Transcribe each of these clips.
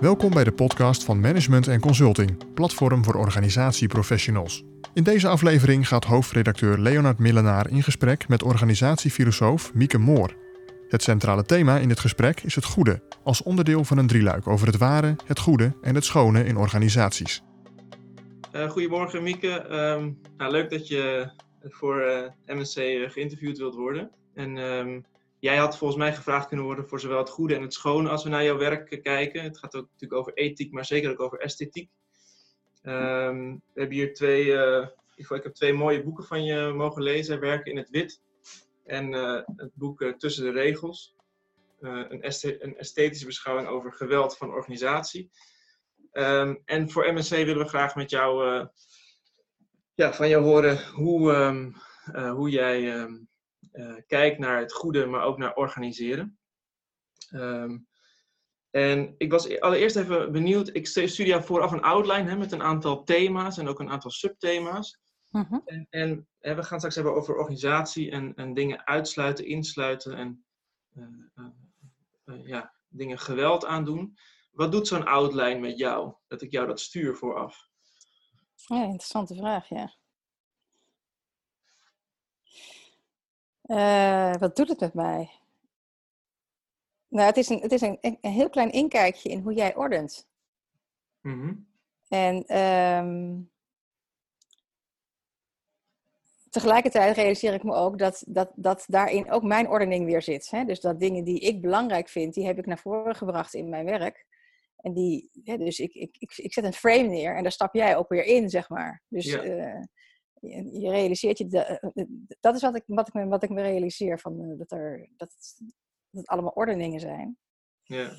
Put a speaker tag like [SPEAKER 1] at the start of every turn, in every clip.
[SPEAKER 1] Welkom bij de podcast van Management en Consulting, platform voor organisatieprofessionals. In deze aflevering gaat hoofdredacteur Leonard Millenaar in gesprek met organisatiefilosoof Mieke Moor. Het centrale thema in dit gesprek is het goede, als onderdeel van een drieluik over het ware, het goede en het schone in organisaties.
[SPEAKER 2] Uh, goedemorgen Mieke, ehm, nou, leuk dat je voor eh, MSC uh, geïnterviewd wilt worden. En ehm, jij had volgens mij gevraagd kunnen worden voor zowel het goede en het schone als we naar jouw werk kijken. Het gaat ook natuurlijk over ethiek, maar zeker ook over esthetiek. Um, we hebben hier twee, uh, ik heb twee mooie boeken van je mogen lezen. Werken in het wit en uh, het boek uh, Tussen de regels. Een, een, esthetische beschouwing over geweld van organisatie. Um, en voor MSC willen we graag met jou, ja, van jou horen hoe, um, hoe jij kijk naar het goede, maar ook naar organiseren. Ehm, en ik was allereerst even benieuwd, ik stuurde jou vooraf een outline hè, met een aantal thema's en ook een aantal subthema's. Mhm. En, en hè, we gaan straks hebben over organisatie en, en dingen uitsluiten, insluiten en uh, uh, ja, dingen geweld aandoen. Wat doet zo'n outline met jou, dat ik jou dat stuur vooraf?
[SPEAKER 3] Ja, interessante vraag, ja. Uh, wat doet het met mij? Nou, het is een, het is een, een heel klein inkijkje in hoe jij ordent. Mm -hmm. En um, tegelijkertijd realiseer ik me ook dat, dat, dat daarin ook mijn ordening weer zit. Hè? Dus dat dingen die ik belangrijk vind, die heb ik naar voren gebracht in mijn werk. En die, hè, dus ik, ik, ik, ik zet een frame neer en daar stap jij ook weer in, zeg maar. Dus ja. uh, je realiseert je, de, eh, dat is wat ik, wat ik, me, wat ik me realiseer, van, eh, dat, er, dat, het, dat het allemaal ordeningen zijn. Ja.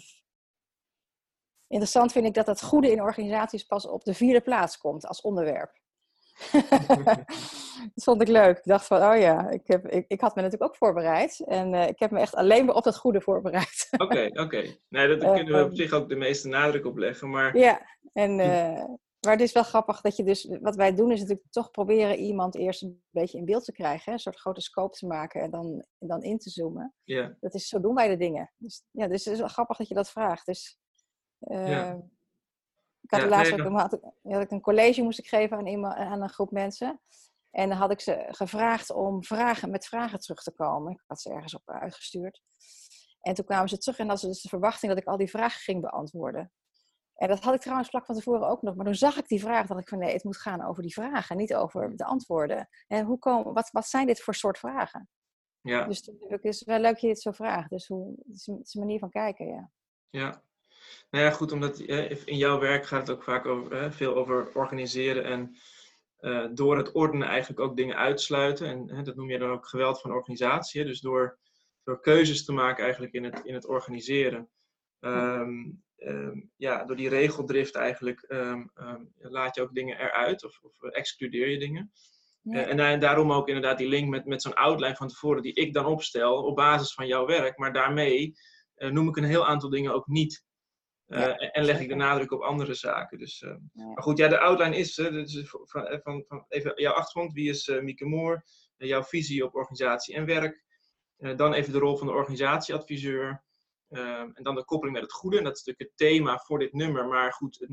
[SPEAKER 3] Interessant vind ik dat het goede in organisaties pas op de vierde plaats komt als onderwerp. dat vond ik leuk. Ik dacht van, oh ja, ik, heb, ik, ik had me natuurlijk ook voorbereid. En uh, ik heb me echt alleen maar op dat goede voorbereid.
[SPEAKER 2] Oké, oké. Okay. Nee, dat kunnen we op zich ook de meeste nadruk op leggen. Maar...
[SPEAKER 3] Ja, en uh, maar het is wel grappig dat je dus, wat wij doen is natuurlijk toch proberen iemand eerst een beetje in beeld te krijgen. Een soort grote scope te maken en dan, en dan in te zoomen. Ja. Dat is, zo doen wij de dingen. Dus, ja, dus het is wel grappig dat je dat vraagt. Dus, uh, ja. Ik had ja, laatst ook, had, had ik een college moest ik geven aan, iemand, aan een groep mensen. En dan had ik ze gevraagd om vragen, met vragen terug te komen. Ik had ze ergens op uitgestuurd. En toen kwamen ze terug en hadden ze dus de verwachting dat ik al die vragen ging beantwoorden. En dat had ik trouwens vlak van tevoren ook nog. Maar toen zag ik die vraag, dat ik van nee, het moet gaan over die vragen, niet over de antwoorden. En hoe komen, wat, wat zijn dit voor soort vragen? Ja. Dus het is wel leuk dat je dit zo vraagt. Dus hoe, het is, een manier van kijken, ja.
[SPEAKER 2] Ja. Nou ja, goed, omdat in jouw werk gaat het ook vaak over, veel over organiseren en uh, door het ordenen eigenlijk ook dingen uitsluiten. En dat noem je dan ook geweld van organisatie. Dus door, door keuzes te maken eigenlijk in het, in het organiseren. Um, um, ja, door die regeldrift eigenlijk um, laat je ook dingen eruit of, of excludeer je dingen. Ja. Uh, en, daarom ook inderdaad die link met, met zo'n outline van tevoren die ik dan opstel op basis van jouw werk. Maar daarmee uh, noem ik een heel aantal dingen ook niet. Uh, ja, en, en leg ik de nadruk op andere zaken. Dus, ja. Maar goed, ja, de outline is, dus van, van, van, even jouw achtergrond. Wie is Mieke Moor? jouw visie op organisatie en werk. dan even de rol van de organisatieadviseur. Um, en dan de koppeling met het goede. En dat is natuurlijk het thema voor dit nummer. Maar goed,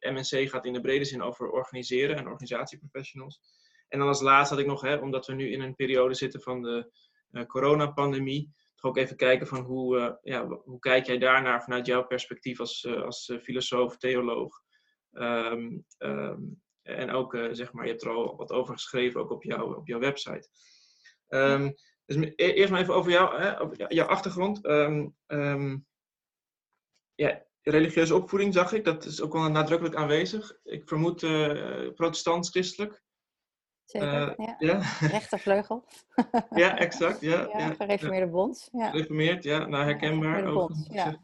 [SPEAKER 2] MNC gaat in de brede zin over organiseren en organisatieprofessionals. En dan als laatste had ik nog, hè, omdat we nu in een periode zitten van de uh, coronapandemie, toch ook even kijken van hoe, uh, ja, hoe kijk jij daarnaar vanuit jouw perspectief als, uh, als filosoof, theoloog. Um, um, en ook, zeg maar, je hebt er al wat over geschreven, ook op, jou, op jouw website. Um, dus e-, eerst maar even over, jou, hè, over jouw achtergrond. Um, um, ja, religieuze opvoeding zag ik, dat is ook wel nadrukkelijk aanwezig. Ik vermoed uh, protestants-christelijk.
[SPEAKER 3] Zeker, uh, ja. ja. Rechtervleugel.
[SPEAKER 2] ja, exact. Ja,
[SPEAKER 3] ja, gereformeerde bond. Ja.
[SPEAKER 2] Gereformeerd, ja, nou herkenbaar. Ja,
[SPEAKER 3] bond, ja.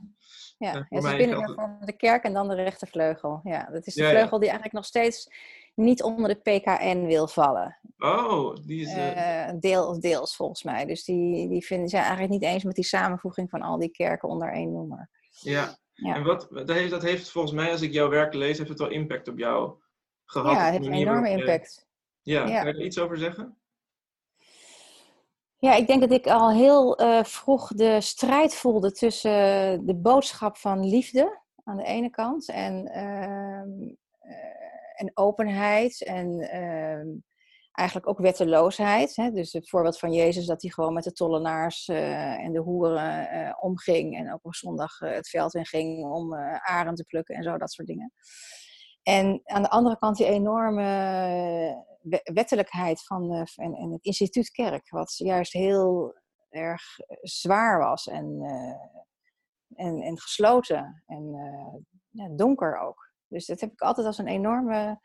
[SPEAKER 3] Ja, ja, ze binnen van de kerk en dan de rechtervleugel. Ja, dat is de vleugel die eigenlijk nog steeds niet onder de PKN wil vallen.
[SPEAKER 2] Oh, die is... Uh...
[SPEAKER 3] deel, deels volgens mij. Dus die, die vinden, zijn eigenlijk niet eens met die samenvoeging van al die kerken onder één noemer.
[SPEAKER 2] Ja, ja. en wat, dat, heeft, dat heeft volgens mij, als ik jouw werk lees, heeft het wel impact op jou gehad.
[SPEAKER 3] Ja, het heeft een enorme impact.
[SPEAKER 2] Ja, ja, kan je er iets over zeggen?
[SPEAKER 3] Ja, ik denk dat ik al heel uh, vroeg de strijd voelde tussen de boodschap van liefde aan de ene kant. En, ehm, eh, en openheid en ehm, eigenlijk ook wetteloosheid. Hè? Dus het voorbeeld van Jezus dat hij gewoon met de tollenaars uh, en de hoeren uh, omging. En ook op zondag het veld in ging om aren te plukken en zo, dat soort dingen. En aan de andere kant die enorme wettelijkheid van en, en het instituut kerk, wat juist heel erg zwaar was en, en, en gesloten en donker ook. Dus dat heb ik altijd als een enorme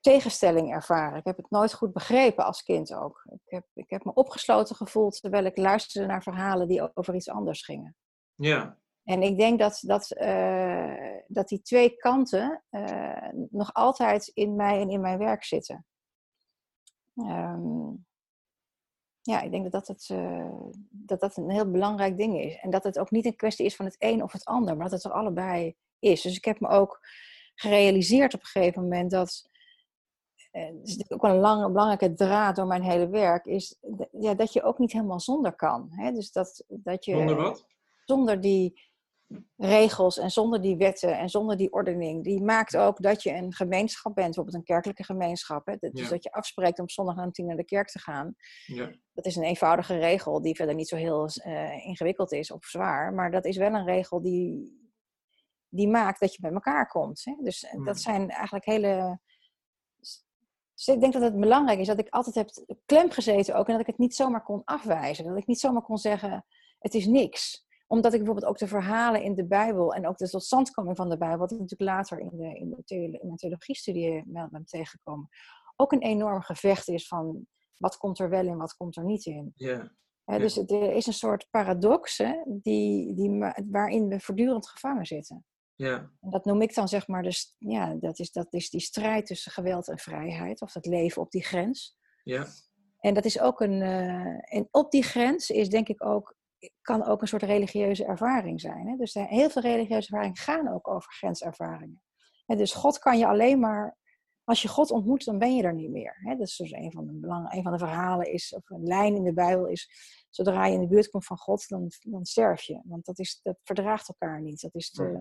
[SPEAKER 3] tegenstelling ervaren. Ik heb het nooit goed begrepen als kind ook. Ik heb, ik heb me opgesloten gevoeld terwijl ik luisterde naar verhalen die over iets anders gingen.
[SPEAKER 2] Ja.
[SPEAKER 3] En ik denk dat, dat, uh, dat die twee kanten uh, nog altijd in mij en in mijn werk zitten. Um, ja, ik denk dat dat, het, uh, dat dat een heel belangrijk ding is. En dat het ook niet een kwestie is van het een of het ander, maar dat het er allebei is. Dus ik heb me ook gerealiseerd op een gegeven moment dat. Uh, is ook wel een lange, belangrijke draad door mijn hele werk, is ja, dat je ook niet helemaal zonder kan. Hè? Dus dat, dat je,
[SPEAKER 2] zonder wat?
[SPEAKER 3] Zonder die regels en zonder die wetten en zonder die ordening, die maakt ook dat je een gemeenschap bent, bijvoorbeeld een kerkelijke gemeenschap. Hè? Dus dat je afspreekt om zondag aan tien naar de kerk te gaan.
[SPEAKER 2] Ja.
[SPEAKER 3] Dat is een eenvoudige regel die verder niet zo heel uh, ingewikkeld is of zwaar, maar dat is wel een regel die, die maakt dat je bij elkaar komt. Hè? Dus eh, dat hmm. zijn eigenlijk hele. Dus ik denk dat het belangrijk is dat ik altijd heb klem gezeten ook en dat ik het niet zomaar kon afwijzen. Dat ik niet zomaar kon zeggen: het is niks omdat ik bijvoorbeeld ook de verhalen in de Bijbel en ook de totstandkoming van de Bijbel, wat ik natuurlijk later in, de, in, de in mijn theologiestudie ben tegengekomen, ook een enorm gevecht is van wat komt er wel in, wat komt er niet in. Dus er is een soort paradox hè, die, die, waarin we voortdurend gevangen zitten.
[SPEAKER 2] Ja.
[SPEAKER 3] En dat noem ik dan zeg maar, dus, ja, dat, is, dat is die strijd tussen geweld en vrijheid, of dat leven op die grens.
[SPEAKER 2] Ja.
[SPEAKER 3] En dat is ook een. Uh, en op die grens is denk ik ook kan ook een soort religieuze ervaring zijn. Hè? Dus heel veel religieuze ervaringen gaan ook over grenservaringen. En dus God kan je alleen maar, als je God ontmoet, dan ben je er niet meer. Hè? Dat is dus een van, de belang, een van de verhalen, is, of een lijn in de Bijbel is, zodra je in de buurt komt van God, dan, dan sterf je. Want dat, is, dat verdraagt elkaar niet. Dat is te,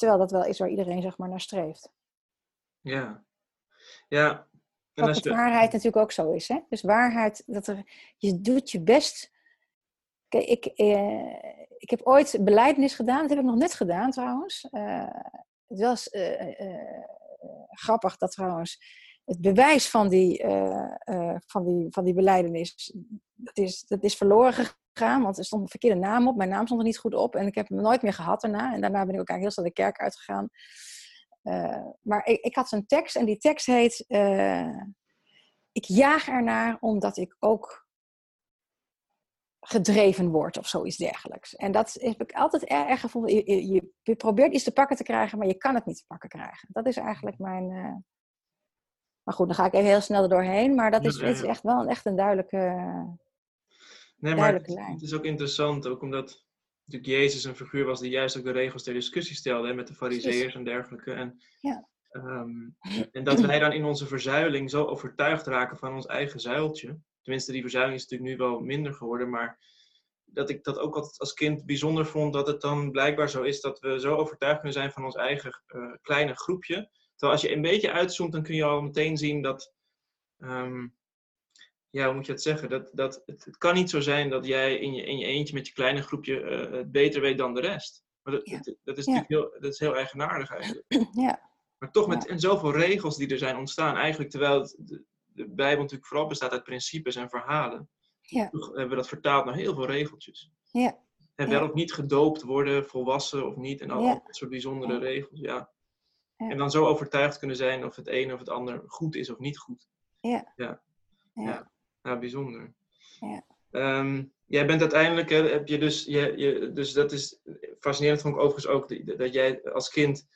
[SPEAKER 3] terwijl dat wel is waar iedereen zeg maar naar streeft.
[SPEAKER 2] Ja. Ja.
[SPEAKER 3] En Wat je... waarheid natuurlijk ook zo is. Hè? Dus waarheid, dat er, je doet je best Kijk, ik, eh, ik heb ooit beleidnis gedaan. Dat heb ik nog net gedaan trouwens. Uh, het was uh, uh, grappig dat trouwens het bewijs van die, van die, van die beleidenis, dat is, dat is verloren gegaan. Want er stond een verkeerde naam op. Mijn naam stond er niet goed op. En ik heb hem nooit meer gehad daarna. En daarna ben ik ook eigenlijk heel snel de kerk uitgegaan. maar ik, ik had zo'n tekst en die tekst heet... ik jaag ernaar omdat ik ook gedreven wordt of zoiets dergelijks. En dat heb ik altijd erg. Je, je, je, probeert iets te pakken te krijgen, maar je kan het niet te pakken krijgen. Dat is eigenlijk mijn. Uh... Maar goed, dan ga ik even heel snel er doorheen. Maar dat is, is echt wel een, echt een duidelijke,
[SPEAKER 2] nee, maar. Het is ook interessant, ook omdat natuurlijk Jezus een figuur was die juist ook de regels ter discussie stelde hè, met de fariseërs en dergelijke. En,
[SPEAKER 3] ja.
[SPEAKER 2] um, en dat wij dan in onze verzuiling zo overtuigd raken van ons eigen zuiltje tenminste, die verzuiling is natuurlijk nu wel minder geworden, maar dat ik dat ook altijd als kind bijzonder vond, dat het dan blijkbaar zo is dat we zo overtuigd kunnen zijn van ons eigen uh, kleine groepje. Terwijl als je een beetje uitzoomt, dan kun je al meteen zien dat, um, ja, hoe moet je het zeggen? Dat, dat het, het, kan niet zo zijn dat jij in je, in je eentje met je kleine groepje uh, het beter weet dan de rest. Maar dat, ja. dat, is natuurlijk heel, dat is heel eigenaardig eigenlijk.
[SPEAKER 3] Ja.
[SPEAKER 2] Maar toch met en zoveel regels die er zijn ontstaan, eigenlijk terwijl het, de Bijbel natuurlijk vooral bestaat uit principes en verhalen.
[SPEAKER 3] Ja.
[SPEAKER 2] hebben we dat vertaald naar heel veel regeltjes.
[SPEAKER 3] Ja.
[SPEAKER 2] En wel of niet gedoopt worden, volwassen of niet. En al dat soort bijzondere regels, ja. ja. En dan zo overtuigd kunnen zijn of het een of het ander goed is of niet goed.
[SPEAKER 3] Ja.
[SPEAKER 2] Ja. Ja, bijzonder.
[SPEAKER 3] Ja.
[SPEAKER 2] Um, jij bent uiteindelijk, heb je dus, je, je, dus dat is fascinerend vond ik overigens ook, dat jij als kind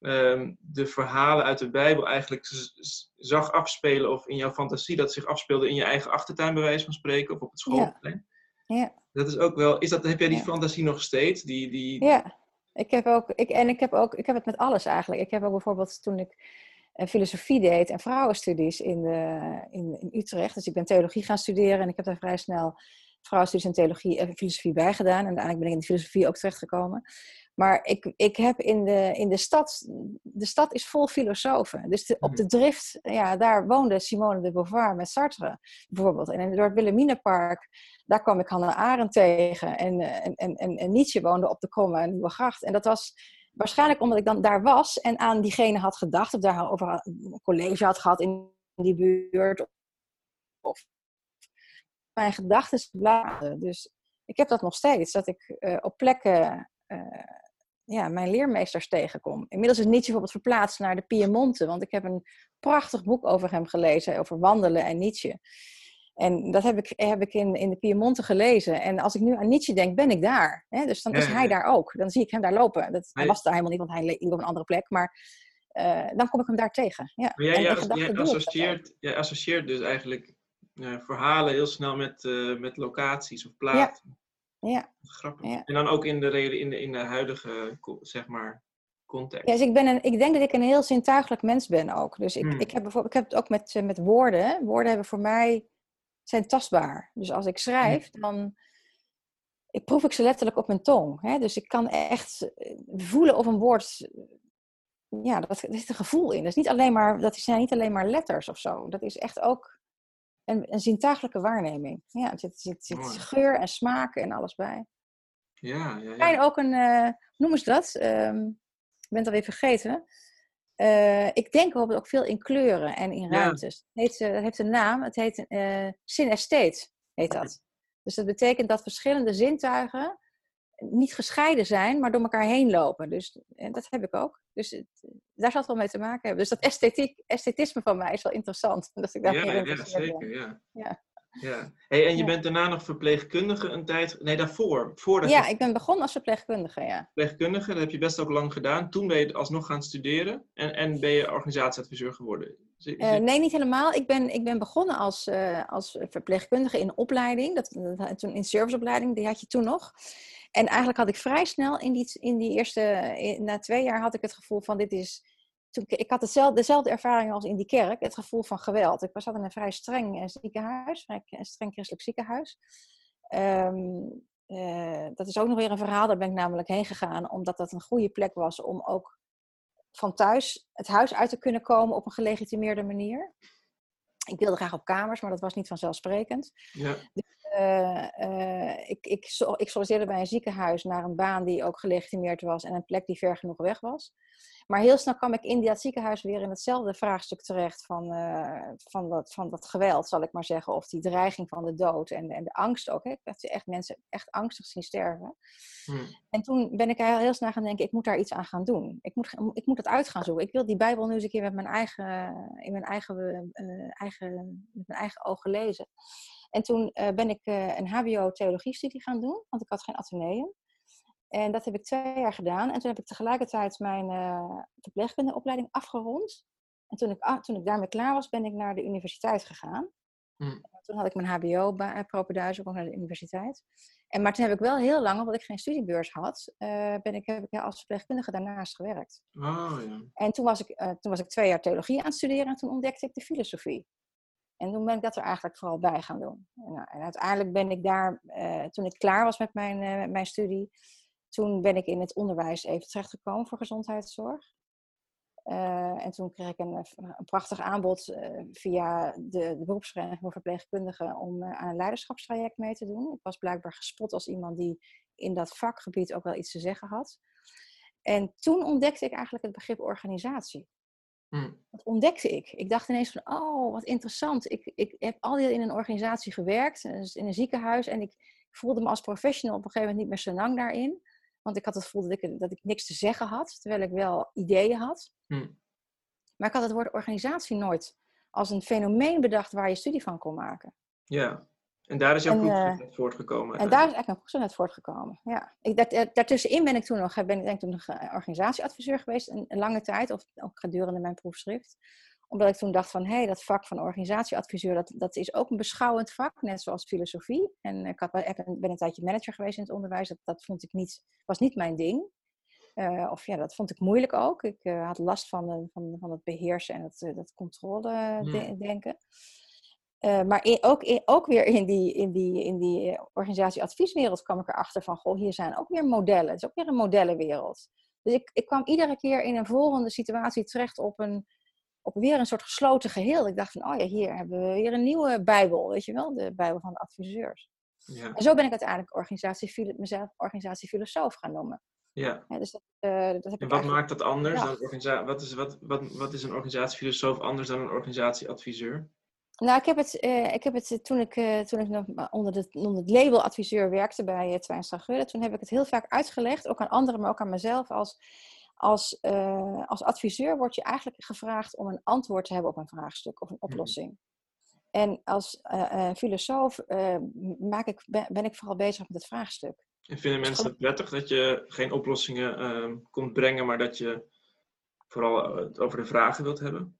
[SPEAKER 2] um, de verhalen uit de Bijbel eigenlijk zag afspelen of in jouw fantasie dat zich afspeelde in je eigen achtertuin, bij wijze van spreken, of op het schoolplein.
[SPEAKER 3] Ja. ja.
[SPEAKER 2] Dat is ook wel, is dat, heb jij die fantasie nog steeds? Die, die...
[SPEAKER 3] Ja, ik heb ook, ik, en ik heb ook, ik heb het met alles eigenlijk. Ik heb ook bijvoorbeeld toen ik filosofie deed en vrouwenstudies in, de, in, in Utrecht, dus ik ben theologie gaan studeren en ik heb daar vrij snel vrouwenstudies en theologie en filosofie bijgedaan. En uiteindelijk ben ik in de filosofie ook terechtgekomen. Maar ik, ik heb in de, in de stad, de stad is vol filosofen. Dus op de mhm. drift, ja, daar woonde Simone de Beauvoir met Sartre bijvoorbeeld. En door het Wilhelminapark, daar kwam ik Hannah Arendt tegen. En, en, en, en, Nietzsche woonde op de Kromme Nieuwe Gracht. En dat was waarschijnlijk omdat ik dan daar was en aan diegene had gedacht. Of daar over een college had gehad in die buurt. Of mijn gedachten bladen. Dus ik heb dat nog steeds. Dat ik uh, op plekken uh, ja, mijn leermeesters tegenkom. Inmiddels is Nietzsche bijvoorbeeld verplaatst naar de Piemonte, want ik heb een prachtig boek over hem gelezen, over wandelen en Nietzsche. En dat heb ik, heb ik in, in de Piemonte gelezen. En als ik nu aan Nietzsche denk, ben ik daar. Hè? Dus dan is hij daar ook. Dan zie ik hem daar lopen. Dat, hij was daar helemaal niet, want hij liep op een andere plek. Maar uh, dan kom ik hem daar tegen. Ja.
[SPEAKER 2] Maar jij, jij, jij associeert, jij associeert dus eigenlijk uh, verhalen heel snel met, uh, met locaties of plaatsen.
[SPEAKER 3] Ja.
[SPEAKER 2] Grappig. En dan ook in de, in de, in de huidige, zeg maar, context.
[SPEAKER 3] Ja, dus ik, ben een, ik denk dat ik een heel zintuigelijk mens ben ook. Dus ik, hmm. ik, heb, bijvoorbeeld, ik heb het ook met, met woorden. Woorden hebben voor mij, zijn tastbaar. Dus als ik schrijf, dan ik proef ik ze letterlijk op mijn tong. Hè? Dus ik kan echt eh, voelen of een woord. Ja, dat, er zit een gevoel in. Dat, is niet alleen maar, dat zijn niet alleen maar letters of zo. Dat is echt ook een, een zintuigelijke waarneming. Ja, er zit, zit, zit geur en smaak en alles bij.
[SPEAKER 2] Ja, ja, ja.
[SPEAKER 3] En ook een, uh, noemen ze dat? Um, ik ben het alweer vergeten. Uh, ik denk bijvoorbeeld ook veel in kleuren en in ruimtes. Het heet, het heeft een naam, het heet uh, heet dat. Dus dat betekent dat verschillende zintuigen niet gescheiden zijn, maar door elkaar heen lopen. Dus en dat heb ik ook. Dus het, daar zal het wel mee te maken hebben. Dus dat esthetiek, esthetisme van mij is wel interessant. Dat ik daar
[SPEAKER 2] ja, ja, zeker. Ja. ja. Ja. Hey, en je bent daarna nog verpleegkundige een tijd... Nee, daarvoor. Voordat
[SPEAKER 3] ja, ik ben begonnen als verpleegkundige, ja.
[SPEAKER 2] Verpleegkundige, dat heb je best ook lang gedaan. Toen ben je alsnog gaan studeren en, en ben je organisatieadviseur geworden.
[SPEAKER 3] Uh, nee, niet helemaal. Ik ben, ik ben begonnen als, uh, als verpleegkundige in opleiding. Dat, dat, toen in serviceopleiding, die had je toen nog. En eigenlijk had ik vrij snel in die, in die eerste, na twee jaar had ik het gevoel van dit is, toen, ik had hetzelfde, dezelfde ervaring als in die kerk, het gevoel van geweld. Ik was in een vrij streng eh, ziekenhuis, een streng christelijk ziekenhuis. Ehm, eh, dat is ook nog weer een verhaal, daar ben ik namelijk heen gegaan, omdat dat een goede plek was om ook van thuis het huis uit te kunnen komen op een gelegitimeerde manier. Ik wilde graag op kamers, maar dat was niet vanzelfsprekend. Ja. Dus uh, uh, ik, ik, ik solliciteerde bij een ziekenhuis naar een baan die ook gelegitimeerd was en een plek die ver genoeg weg was. Maar heel snel kwam ik in dat ziekenhuis weer in hetzelfde vraagstuk terecht van, uh, van, dat, van dat geweld, zal ik maar zeggen. Of die dreiging van de dood en, en de angst ook. Hè. Ik heb echt mensen echt angstig zien sterven. Hmm. En toen ben ik heel snel gaan denken, ik moet daar iets aan gaan doen. Ik moet, ik moet het uit gaan zoeken. Ik wil die Bijbel nu eens een keer met mijn eigen, in mijn eigen, eigen, met mijn eigen ogen lezen. En toen uh, ben ik uh, een HBO-theologie-studie gaan doen, want ik had geen ateneum. En dat heb ik twee jaar gedaan. En toen heb ik tegelijkertijd mijn uh, verpleegkundeopleiding afgerond. En toen ik, toen ik daarmee klaar was, ben ik naar de universiteit gegaan. Hmm. Toen had ik mijn HBO-propeduizen ook naar de universiteit. En, maar toen heb ik wel heel lang, omdat ik geen studiebeurs had, ben ik, heb ik als verpleegkundige daarnaast gewerkt.
[SPEAKER 2] Oh, ja.
[SPEAKER 3] En toen was, ik, toen was ik twee jaar theologie aan het studeren en toen ontdekte ik de filosofie. En toen ben ik dat er eigenlijk vooral bij gaan doen. En, nou, en uiteindelijk ben ik daar, uh, toen ik klaar was met mijn, mijn studie, toen ben ik in het onderwijs even terechtgekomen voor gezondheidszorg. Uh, en toen kreeg ik een, een prachtig aanbod via de, de beroepsvereniging voor verpleegkundigen om aan een leiderschapstraject mee te doen. Ik was blijkbaar gespot als iemand die in dat vakgebied ook wel iets te zeggen had. En toen ontdekte ik eigenlijk het begrip organisatie. Mm. Dat ontdekte ik. Ik dacht ineens van, oh, wat interessant. Ik, ik heb al die in een organisatie gewerkt, dus in een ziekenhuis. En ik voelde me als professional op een gegeven moment niet meer zo lang daarin. Want ik had het gevoel dat ik, dat ik niks te zeggen had, terwijl ik wel ideeën had. Mm. Maar ik had het woord organisatie nooit als een fenomeen bedacht waar je studie van kon maken.
[SPEAKER 2] Ja. En daar is jouw proefschrift uh, voortgekomen.
[SPEAKER 3] En daar is eigenlijk mijn proefschrift uit voortgekomen, ja. Ik, daartussenin ben ik toen nog, ben ik denk toen nog organisatieadviseur geweest, een, een, lange tijd, of ook gedurende mijn proefschrift. Omdat ik toen dacht van, hé, hey, dat vak van organisatieadviseur, dat, dat is ook een beschouwend vak, net zoals filosofie. En ik, had, ben een tijdje manager geweest in het onderwijs, dat, dat vond ik niet, was niet mijn ding. Uh, of ja, dat vond ik moeilijk ook. Ik uh, had last van, van, van het beheersen en het, dat controle hmm. denken. Uh, maar in, ook, in, ook weer in die, in die, in die organisatieadvieswereld kwam ik erachter van, goh, hier zijn ook weer modellen. Het is ook weer een modellenwereld. Dus ik, ik kwam iedere keer in een volgende situatie terecht op, een, op weer een soort gesloten geheel. Ik dacht van, oh ja, hier hebben we weer een nieuwe bijbel, weet je wel, de bijbel van de adviseurs. Ja. En zo ben ik uiteindelijk organisatie, mezelf organisatiefilosoof gaan noemen.
[SPEAKER 2] Ja. ja dus dat, uh, dat heb en wat maakt dat anders? Dan organisa wat, is, wat, wat, wat is een organisatiefilosoof anders dan een organisatieadviseur?
[SPEAKER 3] Nou, ik heb het, uh, ik heb het toen ik, uh, toen ik nog onder, de, onder het label adviseur werkte bij uh, Twijn toen heb ik het heel vaak uitgelegd, ook aan anderen, maar ook aan mezelf. Als, als, als adviseur word je eigenlijk gevraagd om een antwoord te hebben op een vraagstuk of een mhm. oplossing. En als filosoof maak ik, ben ik vooral bezig met het vraagstuk.
[SPEAKER 2] En vinden dus mensen het prettig dat je geen oplossingen uh, komt brengen, maar dat je vooral het over de vragen wilt hebben?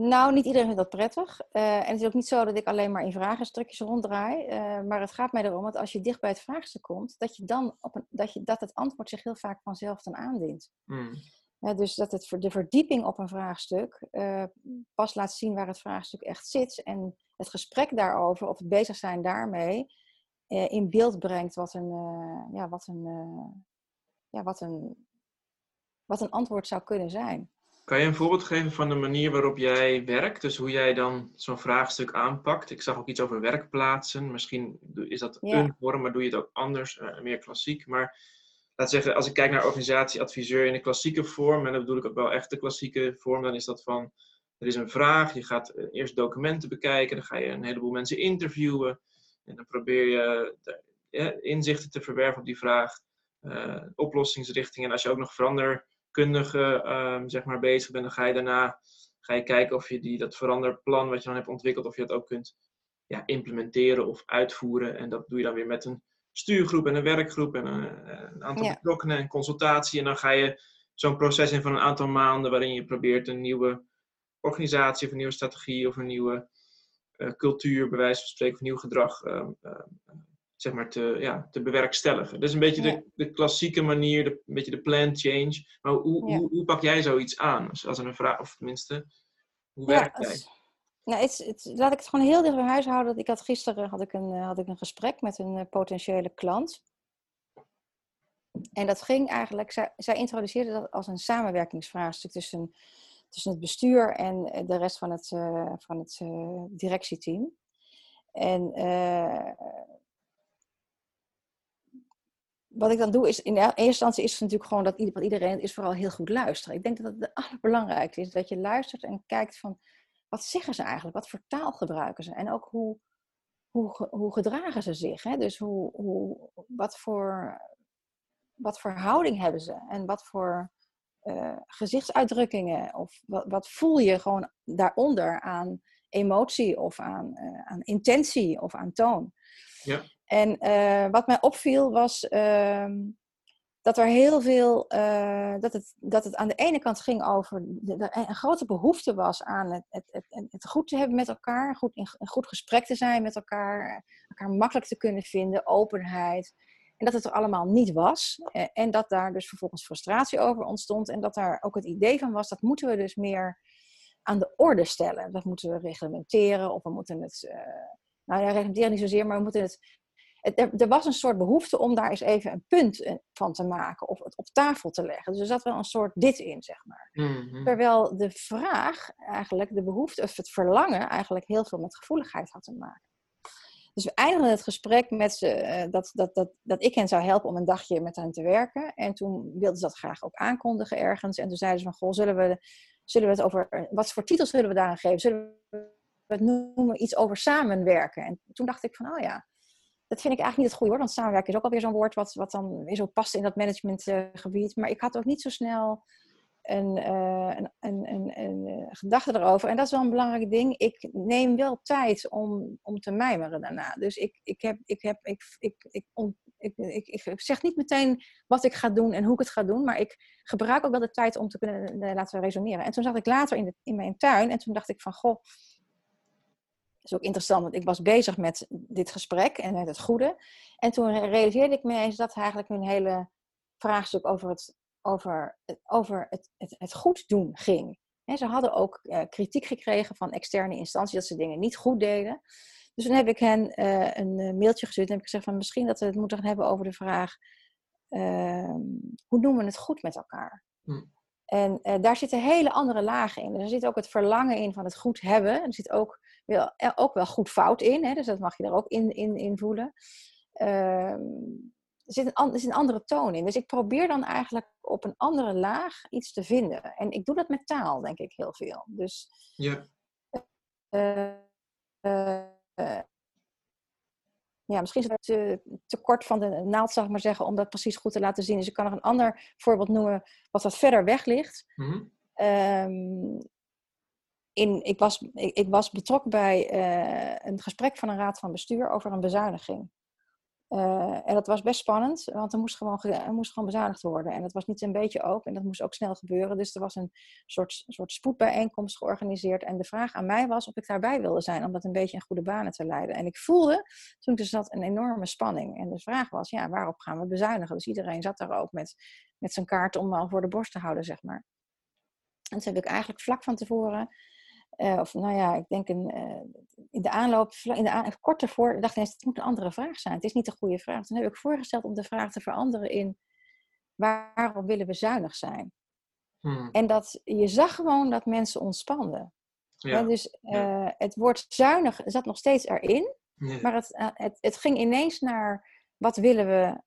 [SPEAKER 3] Nou, niet iedereen vindt dat prettig. Uh, en het is ook niet zo dat ik alleen maar in vragenstukjes ronddraai. Uh, maar het gaat mij erom dat als je dicht bij het vraagstuk komt, dat, je dan op een, dat, je, dat het antwoord zich heel vaak vanzelf dan aandient. Mm. dus dat het de verdieping op een vraagstuk uh, pas laat zien waar het vraagstuk echt zit. En het gesprek daarover, of het bezig zijn daarmee, in beeld brengt wat een, ja, wat, een, ja, wat, een, wat een antwoord zou kunnen zijn.
[SPEAKER 2] Kan je een voorbeeld geven van de manier waarop jij werkt? Dus hoe jij dan zo'n vraagstuk aanpakt? Ik zag ook iets over werkplaatsen. Misschien is dat een vorm, maar doe je het ook anders, uh, meer klassiek. Maar laat zeggen, als ik kijk naar organisatieadviseur in de klassieke vorm, en dan bedoel ik ook wel echt de klassieke vorm, dan is dat van, er is een vraag, je gaat eh, eerst documenten bekijken, dan ga je een heleboel mensen interviewen, en dan probeer je de, inzichten te verwerven op die vraag, uh, oplossingsrichtingen. En als je ook nog verander kundige um, zeg maar, bezig bent, dan ga je daarna ga je kijken of je die, dat veranderplan wat je dan hebt ontwikkeld, of je dat ook kunt ja, implementeren of uitvoeren. En dat doe je dan weer met een stuurgroep en een werkgroep en een, een aantal ja. betrokkenen en consultatie. En dan ga je zo'n proces in van een aantal maanden waarin je probeert een nieuwe organisatie of een nieuwe strategie of een nieuwe uh, cultuur, bij wijze van spreken, of nieuw gedrag uh, uh, zeg maar, te, ja, te bewerkstelligen. Dat is een beetje de, de klassieke manier, de, een beetje de plan change. Maar hoe, hoe, hoe, pak jij zoiets aan? Als, als een vraag, of tenminste, hoe werkt jij?
[SPEAKER 3] Nou, het, het, laat ik het gewoon heel dicht bij huis houden. Ik had gisteren had ik een, eh, had ik een gesprek met een uh, potentiële klant. En dat ging eigenlijk, zij, zij introduceerde dat als een samenwerkingsvraagstuk tussen, tussen het bestuur en eh, de rest van het, van het directieteam. En wat ik dan doe is, in eerste instantie is het natuurlijk gewoon dat iedereen is vooral heel goed luisteren. Ik denk dat het het allerbelangrijkste is, dat je luistert en kijkt van, wat zeggen ze eigenlijk? Wat voor taal gebruiken ze? En ook hoe, hoe, hoe gedragen ze zich? Hè? Dus hoe, hoe, wat, voor, wat voor houding hebben ze? En wat voor uh, gezichtsuitdrukkingen? Of wat, wat voel je gewoon daaronder aan emotie of aan, uh, aan intentie of aan toon? Ja. En uh, wat mij opviel was uh, dat er heel veel, uh, dat, het, dat het aan de ene kant ging over de, een grote behoefte was aan het, het, het, het, goed te hebben met elkaar, goed in een goed gesprek te zijn met elkaar, elkaar makkelijk te kunnen vinden, openheid. En dat het er allemaal niet was. En dat daar dus vervolgens frustratie over ontstond. En dat daar ook het idee van was, dat moeten we dus meer aan de orde stellen. Dat moeten we reglementeren of we moeten het... nou ja, reglementeren niet zozeer, maar we moeten het er, er, was een soort behoefte om daar eens even een punt eh, van te maken of het op tafel te leggen. Dus er zat wel een soort dit in, zeg maar. Mhm. Terwijl de vraag eigenlijk, de behoefte of het verlangen eigenlijk heel veel met gevoeligheid had te maken. Dus we eindigden het gesprek met ze, eh, dat, dat, dat, dat ik hen zou helpen om een dagje met hen te werken. En toen wilden ze dat graag ook aankondigen ergens. En toen zeiden ze van, goh, zullen we, zullen we het over, wat voor titels zullen we daaraan geven? Zullen we het noemen iets over samenwerken? En toen dacht ik van, oh ja, dat vind ik eigenlijk niet het goede woord, want samenwerken is ook alweer zo'n woord wat, wat dan weer zo past in dat managementgebied. maar ik had ook niet zo snel een, uh, een, een, een, eh, gedachte erover. En dat is wel een belangrijk ding. Ik neem wel tijd om, om te mijmeren daarna. Dus ik, ik, heb, ik, heb, ik, ik, ik, zeg niet meteen wat ik ga doen en hoe ik het ga doen. Maar ik gebruik ook wel de tijd om te kunnen uh, laten resoneren. En toen zat ik later in, in mijn tuin en toen dacht ik van... Goh, is ook interessant, want ik was bezig met dit gesprek en met het goede. En toen realiseerde ik me eens dat eigenlijk hun hele vraagstuk over het, over, over het, het, het goed doen ging. ze hadden ook uh, kritiek gekregen van externe instanties dat ze dingen niet goed deden. Dus toen heb ik hen uh, een mailtje gestuurd en heb ik gezegd van misschien dat we het moeten gaan hebben over de vraag ehm, hoe noemen we het goed met elkaar? Hm. En daar zitten hele andere lagen in. Dus er zit ook het verlangen in van het goed hebben. Er zit ook wel, ook wel goed fout in, hè? dus dat mag je er ook in, in, in voelen. Ehm, er zit, een, er zit een andere toon in. Dus ik probeer dan eigenlijk op een andere laag iets te vinden. En ik doe dat met taal, denk ik, heel veel. Dus ja. Uh, uh, ja, misschien is het te, te, kort van de naald, zal ik maar zeggen, om dat precies goed te laten zien. Dus ik kan nog een ander voorbeeld noemen, wat wat verder weg ligt. Mm ik, was, ik, was betrokken bij uh, een gesprek van een raad van bestuur over een bezuiniging. Uh, en dat was best spannend, want er moest, gewoon, er moest gewoon bezuinigd worden. En dat was niet een beetje ook, en dat moest ook snel gebeuren. Dus er was een soort, soort spoedbijeenkomst georganiseerd. En de vraag aan mij was of ik daarbij wilde zijn, om dat een beetje in goede banen te leiden. En ik voelde toen er zat een enorme spanning. En de vraag was, ja, waarop gaan we bezuinigen? Dus iedereen zat daar ook met, met zijn kaart om al voor de borst te houden, zeg maar. En toen heb ik eigenlijk vlak van tevoren uh, of nou ja, ik denk een, uh, in de aanloop, in de aan, kort ervoor, dacht ik het moet een andere vraag zijn. Het is niet een goede vraag. Toen heb ik voorgesteld om de vraag te veranderen in waarom willen we zuinig zijn? Hmm. En dat je zag gewoon dat mensen ontspanden. Ja. dus uh, het woord zuinig zat nog steeds erin, maar het, het, het ging ineens naar wat willen we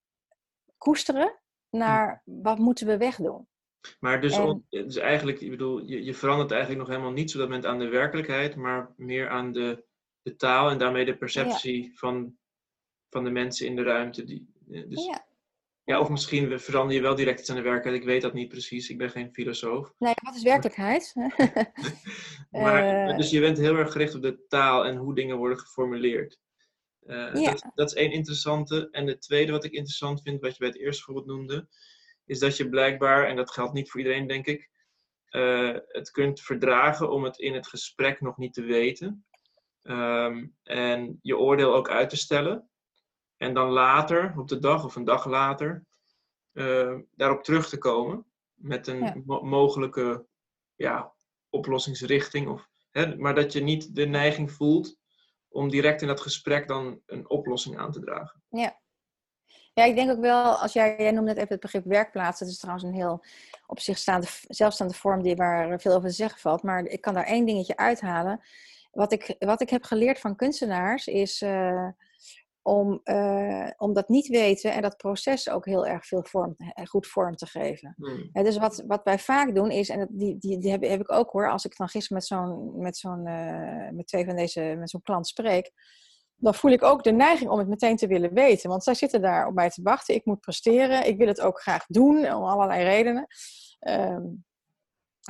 [SPEAKER 3] koesteren, naar wat moeten we wegdoen.
[SPEAKER 2] Maar dus, dus eigenlijk, ik bedoel, je, je verandert eigenlijk nog helemaal niet zodat moment aan de werkelijkheid, maar meer aan de, de taal en daarmee de perceptie van, van de mensen in de ruimte. Die, eh, dus, ja. ja, of misschien verander je wel direct iets aan de werkelijkheid. Ik weet dat niet precies, ik ben geen filosoof.
[SPEAKER 3] Nee, wat is werkelijkheid?
[SPEAKER 2] maar, uh, dus je bent heel erg gericht op de taal en hoe dingen worden geformuleerd. Uh, ja. dat, dat is één interessante. En de tweede wat ik interessant vind, wat je bij het eerste voorbeeld noemde, is dat je blijkbaar, en dat geldt niet voor iedereen denk ik, uh, het kunt verdragen om het in het gesprek nog niet te weten. Um, en je oordeel ook uit te stellen. En dan later, op de dag of een dag later, uh, daarop terug te komen met een mo mogelijke ja, oplossingsrichting. Of, hè, maar dat je niet de neiging voelt om direct in dat gesprek dan een oplossing aan te dragen.
[SPEAKER 3] Ja, ja, ik denk ook wel, als jij, jij noemde net even het begrip werkplaats. Dat is trouwens een heel op zich staande, zelfstaande vorm die, waar veel over te zeggen valt. Maar ik kan daar één dingetje uithalen. Wat ik, wat ik heb geleerd van kunstenaars is uh, om, uh, om dat niet weten en dat proces ook heel erg veel vorm, eh, goed vorm te geven. Hmm. dus wat, wat wij vaak doen is, en die, die, die heb, heb ik ook hoor, als ik dan gisteren met zo'n met zo'n uh, met twee van deze, met zo'n klant spreek dan voel ik ook de neiging om het meteen te willen weten. Want zij zitten daar op mij te wachten. Ik moet presteren. Ik wil het ook graag doen, om allerlei redenen. Ehm,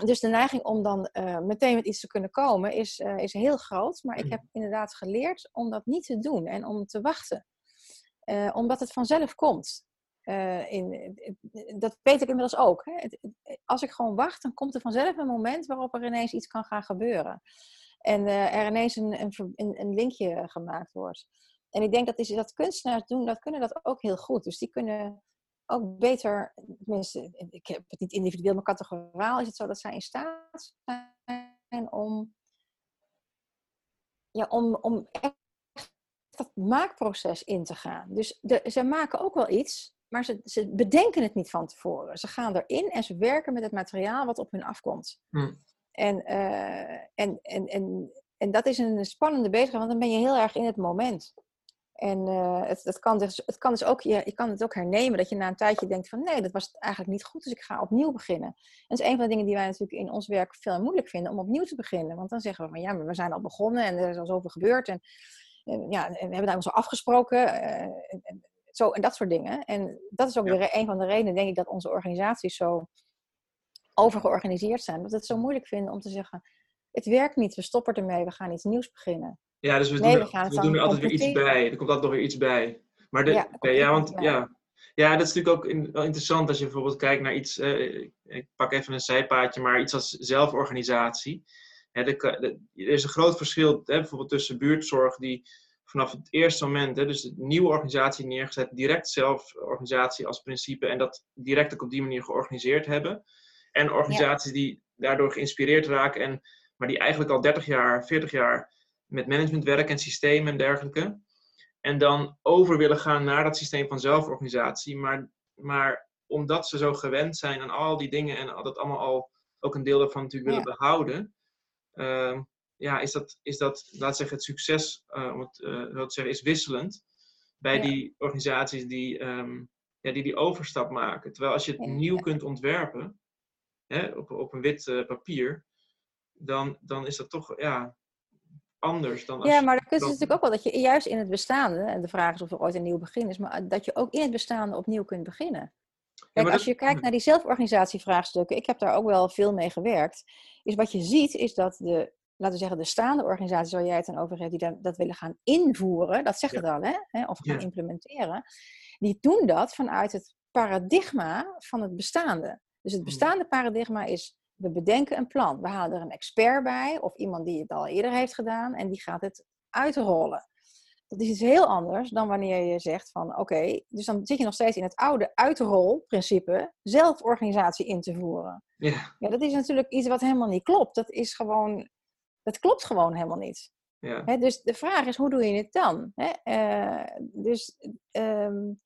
[SPEAKER 3] dus de neiging om dan uh, meteen met iets te kunnen komen is, uh, is heel groot. Maar ik heb inderdaad geleerd om dat niet te doen en om te wachten. Uh, omdat het vanzelf komt. in, dat weet ik inmiddels ook. Hè. Als ik gewoon wacht, dan komt er vanzelf een moment waarop er ineens iets kan gaan gebeuren. En uh, er ineens een, een, een, linkje gemaakt wordt. En ik denk dat, is, dat kunstenaars doen, dat kunnen dat ook heel goed. Dus die kunnen ook beter, tenminste, ik heb het niet individueel, maar categoraal is het zo dat zij in staat zijn om, ja, om, om echt dat maakproces in te gaan. Dus de, ze maken ook wel iets, maar ze, ze bedenken het niet van tevoren. Ze gaan erin en ze werken met het materiaal wat op hun afkomt. Hm. En, uh, en, en, en, en dat is een spannende bezigheid, want dan ben je heel erg in het moment. En uh, het, het, kan dus, het kan dus ook, je, je kan het ook hernemen, dat je na een tijdje denkt van nee, dat was eigenlijk niet goed, dus ik ga opnieuw beginnen. En dat is een van de dingen die wij natuurlijk in ons werk veel moeilijk vinden, om opnieuw te beginnen. Want dan zeggen we van ja, maar we zijn al begonnen en er is al zoveel gebeurd. En, en ja, en we hebben daar zo afgesproken. Uh, en, zo, en dat soort dingen. En dat is ook ja. een van de redenen, denk ik, dat onze organisaties zo overgeorganiseerd zijn. Dat het zo moeilijk vinden om te zeggen, het werkt niet, we stoppen ermee, we gaan iets nieuws beginnen.
[SPEAKER 2] Ja, dus we doen, er, we doen er altijd weer iets bij. Er komt altijd nog weer iets bij. Maar de, ja, ja, want ja. Ja, dat is natuurlijk ook in, wel interessant als je bijvoorbeeld kijkt naar iets, uh, ik pak even een zijpaadje, maar iets als zelforganisatie. De, er is een groot verschil hè, bijvoorbeeld tussen buurtzorg die vanaf het eerste moment, hè, dus de nieuwe organisatie neergezet, direct zelforganisatie als principe en dat direct ook op die manier georganiseerd hebben. En organisaties die daardoor geïnspireerd raken, en, maar die eigenlijk al 30 jaar, 40 jaar met management werken en systemen en dergelijke. En dan over willen gaan naar dat systeem van zelforganisatie. Maar, maar omdat ze zo gewend zijn aan al die dingen en dat allemaal al ook een deel daarvan natuurlijk willen behouden. Uh, ja, is dat, is dat, laat zeggen, het succes, uh, om het uh, zo te zeggen, is wisselend bij die organisaties die, um, ja, die die overstap maken. Terwijl als je het nieuw kunt ontwerpen, hè, op, op een wit uh, papier, dan, dan is dat toch, ja, anders dan als
[SPEAKER 3] Ja, maar de kunst is natuurlijk ook wel dat je juist in het bestaande, en de vraag is of er ooit een nieuw begin is, maar dat je ook in het bestaande opnieuw kunt beginnen. Kijk, als je kijkt naar die zelforganisatievraagstukken, ik heb daar ook wel veel mee gewerkt, is wat je ziet is dat de, laten we zeggen, de staande organisaties waar jij het dan over hebt, die dat, dat willen gaan invoeren, dat zegt het al, hè, of gaan implementeren, die doen dat vanuit het paradigma van het bestaande. Dus het mm. bestaande paradigma is we bedenken een plan. We halen er een expert bij of iemand die het al eerder heeft gedaan en die gaat het uitrollen. Dat is iets heel anders dan wanneer je zegt van oké, dus dan zit je nog steeds in het oude uitrolprincipe zelforganisatie in te voeren. Ja. ja, dat is natuurlijk iets wat helemaal niet klopt. Dat is gewoon, dat klopt gewoon helemaal niet. Ja. dus de vraag is, hoe doe je het dan? Uh, dus um,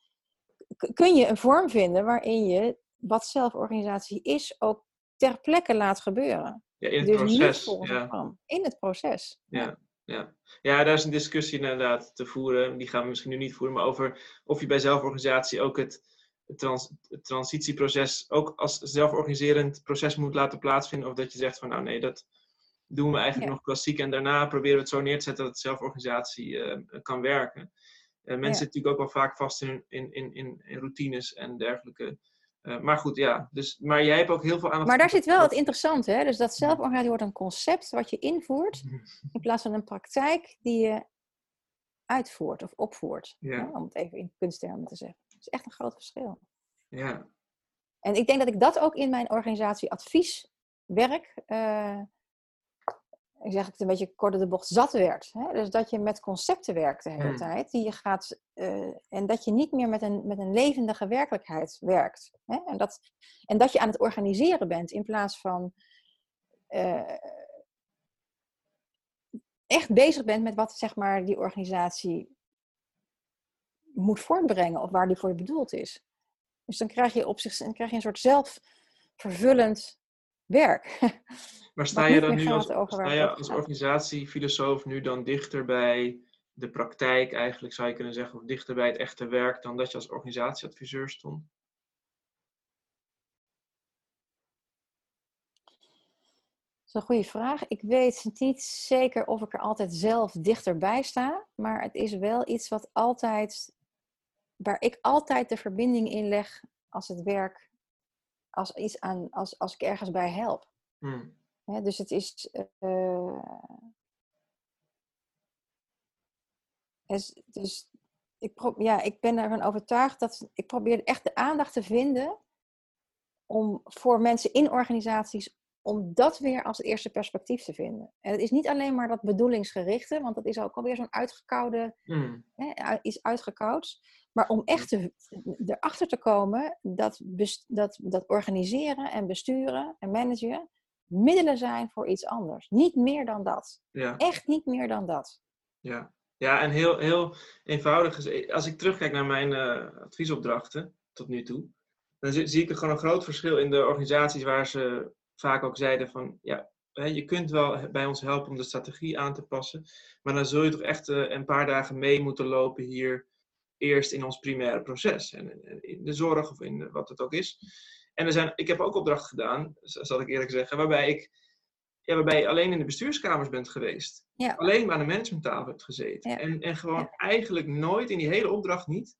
[SPEAKER 3] kun je een vorm vinden waarin je wat zelforganisatie is ook ter plekke laat gebeuren.
[SPEAKER 2] Ja, in het dus proces.
[SPEAKER 3] ja. In het proces.
[SPEAKER 2] Ja. Ja. ja, daar is een discussie inderdaad te voeren. Die gaan we misschien nu niet voeren, maar over of je bij zelforganisatie ook het, trans, het transitieproces ook als zelforganiserend proces moet laten plaatsvinden. Of dat je zegt van nou nee, dat doen we eigenlijk nog klassiek en daarna proberen we het zo neer te zetten dat zelforganisatie uh, kan werken. Uh, mensen zitten natuurlijk ook wel vaak vast in, in, in, in routines en dergelijke. Uh, maar goed, ja. Dus, maar jij hebt ook heel veel aan
[SPEAKER 3] Maar daar zit wel het interessante, hè? Dus dat zelforganisatie wordt een concept wat je invoert, in plaats van een praktijk die je uitvoert of opvoert. Ja. Hè? Om het even in kunsttermen te zeggen. Dat is echt een groot verschil.
[SPEAKER 2] Ja.
[SPEAKER 3] En ik denk dat ik dat ook in mijn organisatie advieswerk uh, ik zeg het een beetje kort de bocht, zat werd. Hè? Dus dat je met concepten werkt de hele hmm. tijd. Die je gaat, uh, en dat je niet meer met een, met een levendige werkelijkheid werkt. Hè? En, dat, en dat je aan het organiseren bent in plaats van uh, echt bezig bent met wat zeg maar, die organisatie moet voortbrengen of waar die voor je bedoeld is. Dus dan krijg je op zich dan krijg je een soort zelfvervullend werk.
[SPEAKER 2] Maar sta je dan nu als, sta je als organisatie, filosoof, nu dan dichter bij de praktijk eigenlijk, zou je kunnen zeggen, of dichter bij het echte werk dan dat je als organisatieadviseur stond?
[SPEAKER 3] Dat is een goede vraag. Ik weet niet zeker of ik er altijd zelf dichterbij sta, maar het is wel iets wat altijd, waar ik altijd de verbinding in leg als het werk, als, iets aan, als, als ik ergens bij help. Hmm dus het is. Uh, dus ik, ja, ik ben ervan overtuigd dat ik probeer echt de aandacht te vinden om voor mensen in organisaties om dat weer als eerste perspectief te vinden. En het is niet alleen maar dat bedoelingsgerichte, want dat is ook alweer zo'n uitgekoude, mm. hè, iets uitgekoud. Maar om echt te, erachter te komen dat, dat, dat organiseren en besturen en managen middelen zijn voor iets anders. Niet meer dan dat. Ja. Echt niet meer dan dat.
[SPEAKER 2] Ja, ja en heel, heel eenvoudig. Als ik terugkijk naar mijn uh, adviesopdrachten tot nu toe, dan zie, ik er gewoon een groot verschil in de organisaties waar ze vaak ook zeiden van ja, je kunt wel bij ons helpen om de strategie aan te passen, maar dan zul je toch echt uh, een paar dagen mee moeten lopen hier eerst in ons primaire proces. En in de zorg of in wat het ook is. En er zijn, ik heb ook opdrachten gedaan, zal ik eerlijk zeggen, waarbij ik ja, waarbij je alleen in de bestuurskamers bent geweest. Ja. Alleen maar aan de managementtafel hebt gezeten. En, en gewoon eigenlijk nooit, in die hele opdracht niet,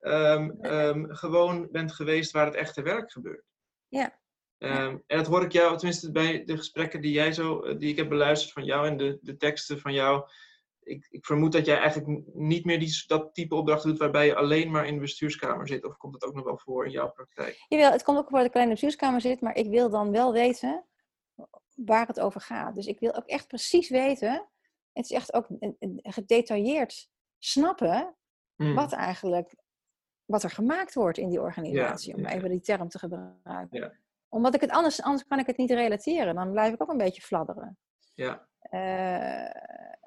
[SPEAKER 2] um, um, gewoon bent geweest waar het echte werk gebeurt.
[SPEAKER 3] Ja.
[SPEAKER 2] Um, en dat hoor ik jou, tenminste bij de gesprekken die, jij zo, eh, die ik heb beluisterd van jou en de, de teksten van jou, ik, ik, vermoed dat jij eigenlijk niet meer die, dat type opdrachten doet waarbij je alleen maar in de bestuurskamer zit. Of komt het ook nog wel voor in jouw praktijk?
[SPEAKER 3] Jawel, het komt ook voor dat ik alleen in de bestuurskamer zit, maar ik wil dan wel weten waar het over gaat. Dus ik wil ook echt precies weten, het is echt ook gedetailleerd snappen hmm. wat eigenlijk, wat er gemaakt wordt in die organisatie, om even die term te gebruiken. Ja. Omdat ik het anders, anders kan ik het niet relateren. Dan blijf ik ook een beetje fladderen.
[SPEAKER 2] Ja.
[SPEAKER 3] Uh,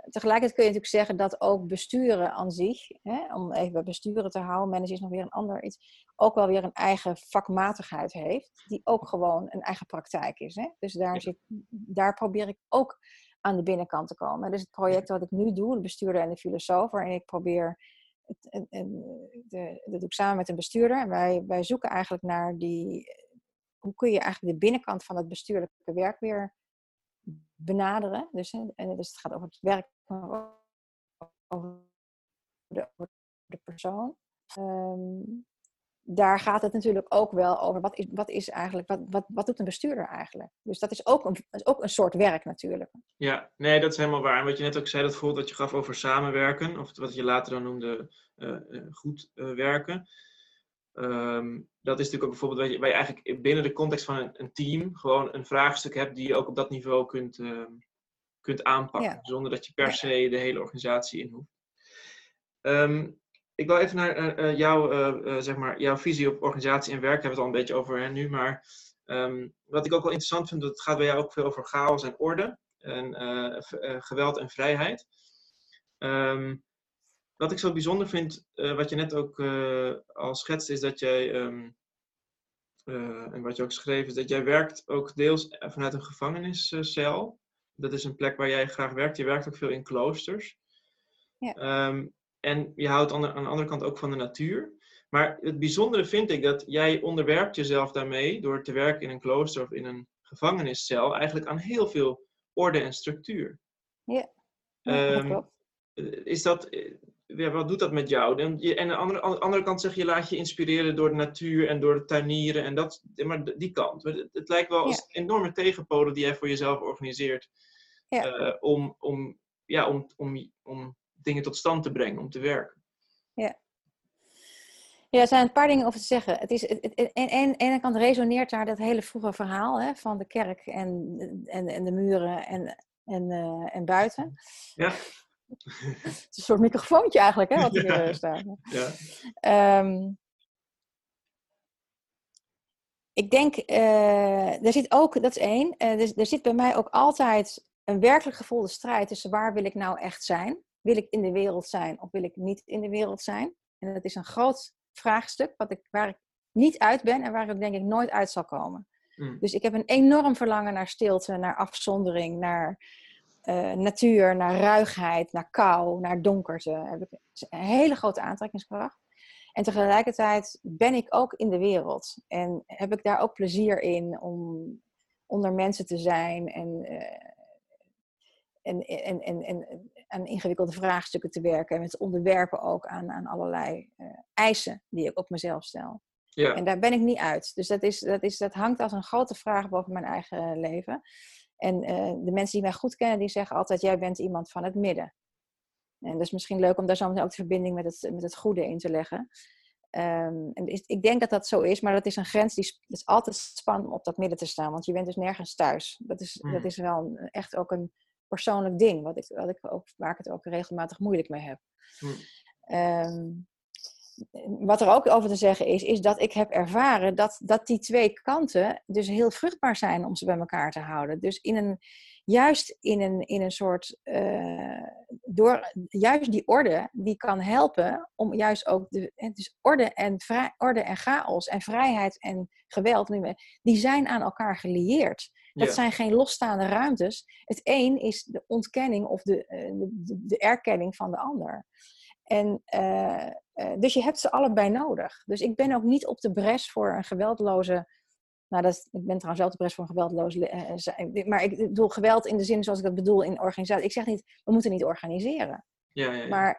[SPEAKER 3] tegelijkertijd kun je natuurlijk zeggen dat ook besturen aan zich, hè, om even bij besturen te houden, manager is nog weer een ander iets, ook wel weer een eigen vakmatigheid heeft, die ook gewoon een eigen praktijk is. Hè? Dus daar, zit, daar probeer ik ook aan de binnenkant te komen. Dus het project wat ik nu doe, de bestuurder en de filosoof, waarin ik probeer, het, dat doe ik samen met een bestuurder, en wij, wij zoeken eigenlijk naar die, hoe kun je eigenlijk de binnenkant van het bestuurlijke werk weer benaderen. Dus, en, dus het gaat over het werk, over de, over de persoon. Ehm, daar gaat het natuurlijk ook wel over wat is, wat is eigenlijk, wat, wat, wat doet een bestuurder eigenlijk? Dus dat is ook een, is ook een soort werk natuurlijk.
[SPEAKER 2] Ja, nee, dat is helemaal waar. En wat je net ook zei, dat voorbeeld dat je gaf over samenwerken, of wat je later dan noemde uh, goed uh, werken. Um, dat is natuurlijk ook bijvoorbeeld waar je, waar je, eigenlijk binnen de context van een, een, team gewoon een vraagstuk hebt die je ook op dat niveau kunt, uh, kunt aanpakken. Zonder dat je per se de hele organisatie in hoeft. Um, ik wil even naar uh, jouw, uh, zeg maar, jouw visie op organisatie en werk. Hebben we het al een beetje over hè, nu. Maar um, wat ik ook wel interessant vind, dat het gaat bij jou ook veel over chaos en orde. En geweld en vrijheid. Um, wat ik zo bijzonder vind, uh, wat je net ook uh, al schetst, is dat jij, um, uh, en wat je ook schreef, is dat jij werkt ook deels vanuit een gevangeniscel. Dat is een plek waar jij graag werkt. Je werkt ook veel in kloosters. Ja. Um, en je houdt aan de, aan de andere kant ook van de natuur. Maar het bijzondere vind ik dat jij onderwerpt jezelf daarmee, door te werken in een klooster of in een gevangeniscel, eigenlijk aan heel veel orde en structuur.
[SPEAKER 3] Ja, ja um,
[SPEAKER 2] klopt. Is dat, ja, wat doet dat met jou? En, je, en aan de andere, andere kant zeg je, laat je inspireren door de natuur en door de tuinieren en dat, maar die kant. Het, het lijkt wel als enorme tegenpolen die jij voor jezelf organiseert ja. uh, om, om, ja, om, om, om dingen tot stand te brengen, om te werken.
[SPEAKER 3] Ja. Ja, er zijn een paar dingen over te zeggen. Het is, het, het, en, en, aan de ene kant resoneert daar dat hele vroege verhaal hè, van de kerk en, en, en de muren en, en, uh, en buiten.
[SPEAKER 2] Ja.
[SPEAKER 3] Het is een soort microfoontje eigenlijk, hè, wat hier ja. staat. Ja. Um, ik denk, uh, er zit ook, dat is één, uh, er, er, zit bij mij ook altijd een werkelijk gevoelde strijd tussen waar wil ik nou echt zijn? Wil ik in de wereld zijn of wil ik niet in de wereld zijn? En dat is een groot vraagstuk wat ik, waar ik niet uit ben en waar ik denk ik nooit uit zal komen. Mm. Dus ik heb een enorm verlangen naar stilte, naar afzondering, naar uh, natuur, naar ruigheid, naar kou, naar donkerte. Heb ik een hele grote aantrekkingskracht. En tegelijkertijd ben ik ook in de wereld. En heb ik daar ook plezier in om onder mensen te zijn en, uh, en, en, en, en, aan ingewikkelde vraagstukken te werken. En met onderwerpen ook aan, aan allerlei uh, eisen die ik op mezelf stel. Ja. En daar ben ik niet uit. Dus dat, is, dat, is, dat hangt als een grote vraag boven mijn eigen leven. En uh, de mensen die mij goed kennen, die zeggen altijd, jij bent iemand van het midden. En dat is misschien leuk om daar zo meteen ook de verbinding met het, met het goede in te leggen. Um, en ik denk dat dat zo is, maar dat is een grens die is altijd spannend om op dat midden te staan. Want je bent dus nergens thuis. Dat is, dat mm. is wel een, echt ook een persoonlijk ding, wat ik, wat ik ook, waar ik het ook regelmatig moeilijk mee heb. Mm. Um, wat er ook over te zeggen is, is dat ik heb ervaren dat, dat die twee kanten dus heel vruchtbaar zijn om ze bij elkaar te houden. Dus in een, juist in een, in een soort, uh, door, juist die orde, die kan helpen om juist ook, de, dus orde en, vrij, orde en chaos en vrijheid en geweld, die zijn aan elkaar gelieerd. Dat zijn geen losstaande ruimtes. Het een is de ontkenning of de, eh, de, de erkenning van de ander. En, uh, uh, dus je hebt ze allebei nodig. Dus ik ben ook niet op de bres voor een geweldloze. Nou, dat, ik ben trouwens wel op de bres voor een geweldloze. Uh, maar ik bedoel geweld in de zin zoals ik dat bedoel in organisatie. Ik zeg niet, we moeten niet organiseren.
[SPEAKER 2] Ja, ja, ja.
[SPEAKER 3] Maar,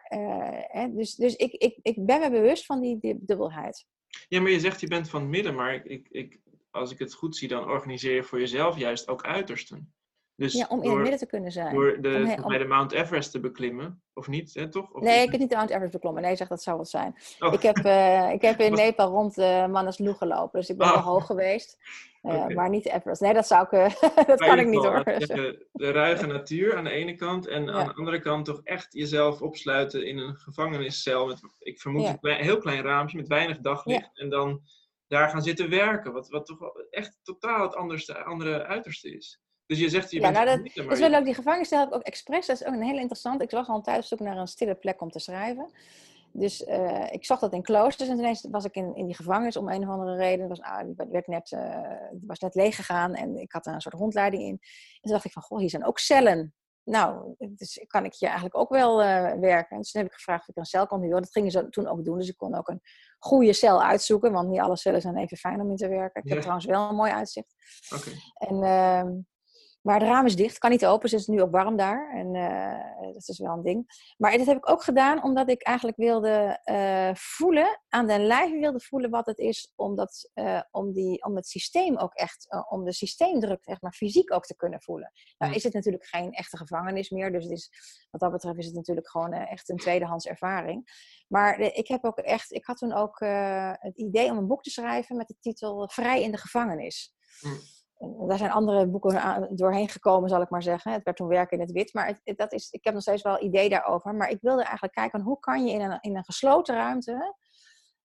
[SPEAKER 3] hè, dus, dus ik, ik, ik ben me bewust van die, die dubbelheid.
[SPEAKER 2] Ja, maar je zegt je bent van het midden, maar ik, ik, als ik het goed zie, dan organiseer je voor jezelf juist ook uitersten.
[SPEAKER 3] Dus ja, om in het midden te kunnen zijn.
[SPEAKER 2] Door de, om, de Mount Everest te beklimmen, of niet, hè, toch?
[SPEAKER 3] Of nee, ik heb niet de Mount Everest beklommen. Nee, zeg dat zou wel zijn. Oh. Ik, heb, uh, ik heb in Nepal rond uh, Manaslu gelopen, dus ik ben oh. wel hoog geweest. Uh, okay. Maar niet Everest. Nee, dat zou ik, dat kan ik niet hoor.
[SPEAKER 2] De, de ruige natuur aan de ene kant en ja. aan de andere kant toch echt jezelf opsluiten in een gevangeniscel. Met, ik vermoed ja. een heel klein raampje met weinig daglicht. En dan daar gaan zitten werken. Wat, wat toch echt totaal het anderste, andere uiterste is. Dus je zegt, je ja, bent
[SPEAKER 3] nou, dat, is wel leuk. Die gevangenisstijl heb ik ook expres. Dat is ook een hele interessant. Ik was al thuis zoek naar een stille plek om te schrijven. Dus uh, ik zag dat in kloosters en ineens was ik in, in die gevangenis om een of andere reden. Het was, ah, werd net, uh, was net leeg gegaan en ik had er een soort rondleiding in. En toen dacht ik van, goh, hier zijn ook cellen. Nou, dus kan ik hier eigenlijk ook wel uh, werken. En toen heb ik gevraagd of ik een cel kon doen. Dat gingen ze toen ook doen. Dus ik kon ook een goede cel uitzoeken. Want niet alle cellen zijn even fijn om in te werken. Ik heb trouwens wel een mooi uitzicht. Okay. En ehm, maar het raam is dicht, kan niet open, dus het is nu ook warm daar. En uh, dat is wel een ding. Maar dat heb ik ook gedaan omdat ik eigenlijk wilde uh, voelen, aan de lijve wilde voelen wat het is om, dat, uh, om, die, om het systeem ook echt, om de systeemdruk echt maar fysiek ook te kunnen voelen. Nou is het natuurlijk geen echte gevangenis meer, dus het is, wat dat betreft is het natuurlijk gewoon echt een tweedehands ervaring. Maar ik heb ook echt, ik had toen ook het idee om een boek te schrijven met de titel Vrij in de gevangenis. Mm daar zijn andere boeken doorheen gekomen, zal ik maar zeggen. Het werd toen werken in het wit. Maar het, dat is, ik heb nog steeds wel idee daarover. Maar ik wilde eigenlijk kijken, hoe kan je in een, in een gesloten ruimte,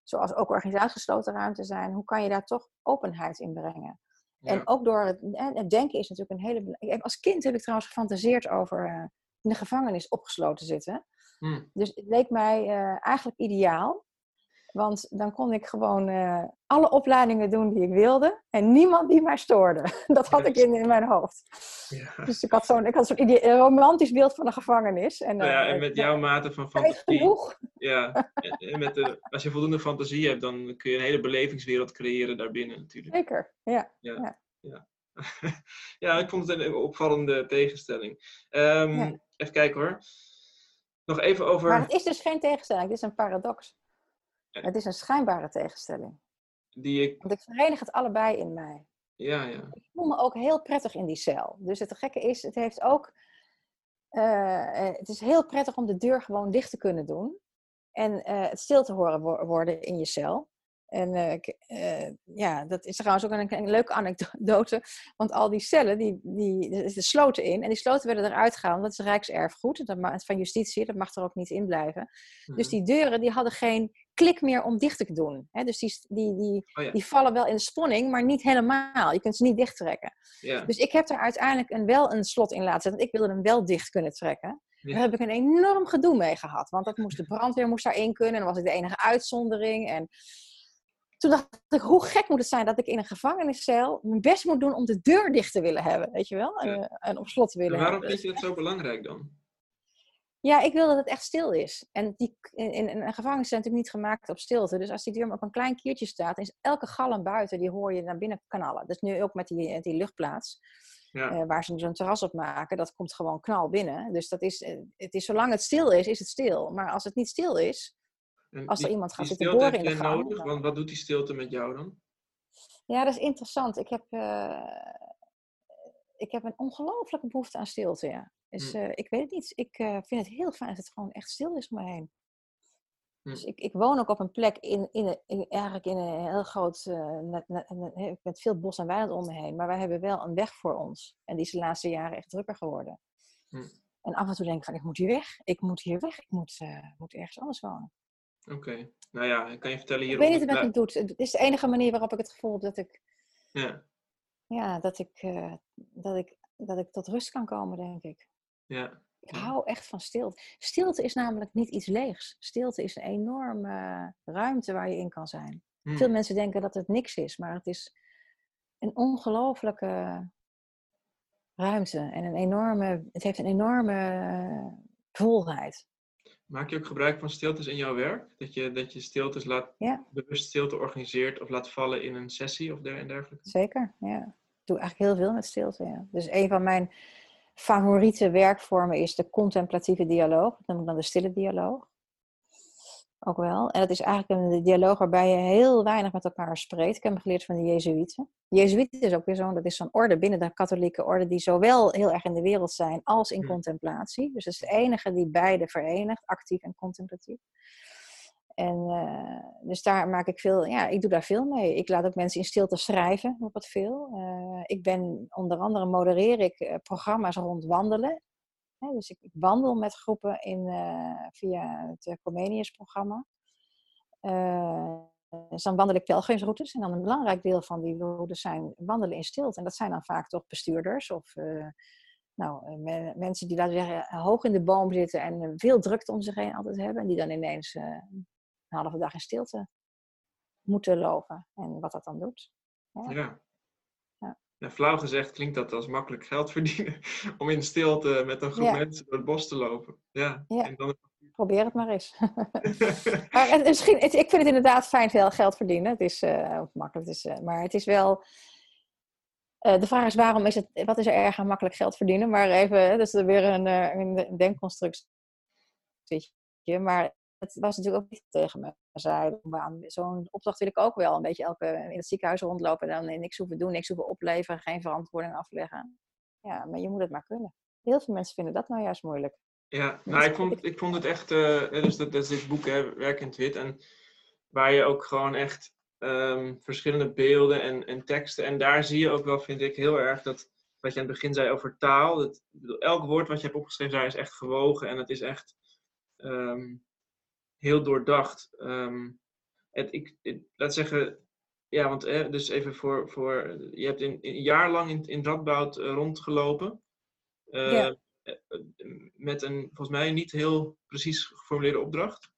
[SPEAKER 3] zoals ook organisaties gesloten ruimte zijn, hoe kan je daar toch openheid in brengen? En ook door het, het, denken is natuurlijk een hele... Als kind heb ik trouwens gefantaseerd over uh, in de gevangenis opgesloten zitten. Hmm. Dus het leek mij uh, eigenlijk ideaal. Want dan kon ik gewoon uh, alle opleidingen doen die ik wilde. En niemand die mij stoorde. Dat had ik in, in mijn hoofd. Ja. Dus ik had zo'n zo'n romantisch beeld van een gevangenis.
[SPEAKER 2] En, nou ja, en eh, met jouw mate van fantasie. Genoeg. Ja, en met de, als je voldoende fantasie hebt, dan kun je een hele belevingswereld creëren daarbinnen natuurlijk.
[SPEAKER 3] Zeker, ja. ja.
[SPEAKER 2] ja. ja. ik vond het een opvallende tegenstelling. Um, even kijken hoor. Nog even over.
[SPEAKER 3] Maar het is dus geen tegenstelling, het is een paradox. Het is een schijnbare tegenstelling.
[SPEAKER 2] Die ik...
[SPEAKER 3] Want ik verenig het allebei in mij.
[SPEAKER 2] Ja, ja.
[SPEAKER 3] Ik voel me ook heel prettig in die cel. Dus het gekke is, het heeft ook... Uh, het is heel prettig om de deur gewoon dicht te kunnen doen. En uh, het stil te horen worden in je cel. En uh, ja, dat is trouwens ook een, een, leuke anekdote. Want al die cellen, die, die, er zitten sloten in. En die sloten werden eruit gehaald. Dat is rijkserfgoed. Dat van justitie. Dat mag er ook niet in blijven. Dus mhm. die deuren, die hadden geen klik meer om dicht te doen. Hè? Dus die, die, die, oh die vallen wel in de spanning, maar niet helemaal. Je kunt ze niet dicht trekken. Ja. Dus ik heb er uiteindelijk een, wel een slot in laten zetten. Ik wilde hem wel dicht kunnen trekken. Daar heb ik een enorm gedoe mee gehad. Want dat moest, de brandweer moest daarin kunnen. En dan was ik de enige uitzondering. En toen dacht ik, hoe gek moet het zijn dat ik in een gevangeniscel mijn best moet doen om de deur dicht te willen hebben, weet je wel? En, en op slot te willen
[SPEAKER 2] waarom
[SPEAKER 3] hebben.
[SPEAKER 2] Vind je dat zo belangrijk dan?
[SPEAKER 3] Ja, ik wil dat het echt stil is. En die, in, in, een gevangenis zijn natuurlijk niet gemaakt op stilte. Dus als die deur op een klein kiertje staat, is elke galm buiten, die hoor je naar binnen kanalen. Dus nu ook met die, die luchtplaats, ja. uh, waar ze zo'n terras op maken, dat komt gewoon knal binnen. Dus dat is, eh, het is, zolang het stil is, is het stil. Maar als het niet stil is, als er iemand gaat zitten boren in de gang...
[SPEAKER 2] Nodig? Want wat doet die stilte met jou dan?
[SPEAKER 3] Ja, dat is interessant. Ik heb, uh, ik heb een ongelooflijke behoefte aan stilte, ja. Dus uh, ik weet het niet. Ik uh, vind het heel fijn dat het gewoon echt stil is om me heen. Dus ik, ik woon ook op een plek in, in, in eigenlijk in een heel groot, uh, met veel bos en weiland om me heen. Maar wij hebben wel een weg voor ons. En die is de laatste jaren echt drukker geworden. Hm. En af en toe denk ik van, ik moet hier weg. Ik moet hier weg. Ik moet, moet ergens anders wonen.
[SPEAKER 2] Oké. Nou ja, kan je vertellen hier...
[SPEAKER 3] Ik weet niet wat het doet. Het is de enige manier waarop ik het gevoel heb dat ik... Ja. Ja, dat ik, dat ik, dat ik tot rust kan komen, denk ik.
[SPEAKER 2] Ja.
[SPEAKER 3] Ik hou echt van stilte. Stilte is namelijk niet iets leegs. Stilte is een enorme ruimte waar je in kan zijn. Veel hmm. mensen denken dat het niks is, maar het is een ongelofelijke ruimte. En een enorme, het heeft een enorme volheid.
[SPEAKER 2] Maak je ook gebruik van stiltes in jouw werk? Dat je, dat je stiltes laat,
[SPEAKER 3] ja.
[SPEAKER 2] bewust stilte organiseert of laat vallen in een sessie of dergelijke?
[SPEAKER 3] Zeker, ja. Ik doe eigenlijk heel veel met stilte, ja. Dus een van mijn favoriete werkvormen is de contemplatieve dialoog. Dat noem ik dan de stille dialoog. Ook wel. En dat is eigenlijk een dialoog waarbij je heel weinig met elkaar spreekt. Ik heb hem geleerd van de Jezuïeten. Jezuïeten is ook weer zo'n, dat is zo'n orde binnen de katholieke orde die zowel heel erg in de wereld zijn als in contemplatie. Dus het is de enige die beide verenigt, actief en contemplatief. En uh, dus daar maak ik veel, ja, ik doe daar veel mee. Ik laat ook mensen in stilte schrijven, nog wat veel. Uh, ik ben, onder andere modereer ik uh, programma's rond wandelen. dus ik, ik, wandel met groepen in, via het Comenius programma. dus dan wandel ik pelgrimsroutes. En dan een belangrijk deel van die routes zijn wandelen in stilte. En dat zijn dan vaak toch bestuurders of nou, mensen die, laten zeggen, hoog in de boom zitten en veel drukte om zich heen altijd hebben. En die dan ineens een halve dag in stilte moeten lopen. En wat dat dan doet.
[SPEAKER 2] Ja. ja. ja. flauw gezegd klinkt dat als makkelijk geld verdienen. Om in stilte met een groep mensen door het bos te lopen. Ja. En
[SPEAKER 3] dan... Probeer het maar eens. maar misschien, ik vind het inderdaad fijn veel geld verdienen. Het is uh, makkelijk. Het is, uh, maar het is wel. Uh, de vraag is waarom is het, wat is er erg aan makkelijk geld verdienen? Maar even, dus er weer een, een denkconstructie. Maar het was natuurlijk ook niet tegen me zei. Zo'n opdracht wil ik ook wel. Een beetje elke, in het ziekenhuis rondlopen en dan niks hoeven doen, niks hoeven opleveren, geen verantwoording afleggen. Ja, maar je moet het maar kunnen. Heel veel mensen vinden dat nou juist moeilijk.
[SPEAKER 2] Ja, nou, ik vond, ik vond het echt, uh, dus dat, dat is dit boek, hè, Werk in het Wit, en waar je ook gewoon echt ehm, verschillende beelden en, en teksten, en daar zie je ook wel, vind ik, heel erg dat, wat je aan het begin zei over taal, dat, elk woord wat je hebt opgeschreven daar is echt gewogen en het is echt, ehm, heel doordacht. Um, het, ik, laat zeggen, ja, want dus even voor, voor je hebt in, een jaar lang in, in Radboud uh, rondgelopen. Uh, Met een, volgens mij, niet heel precies geformuleerde opdracht.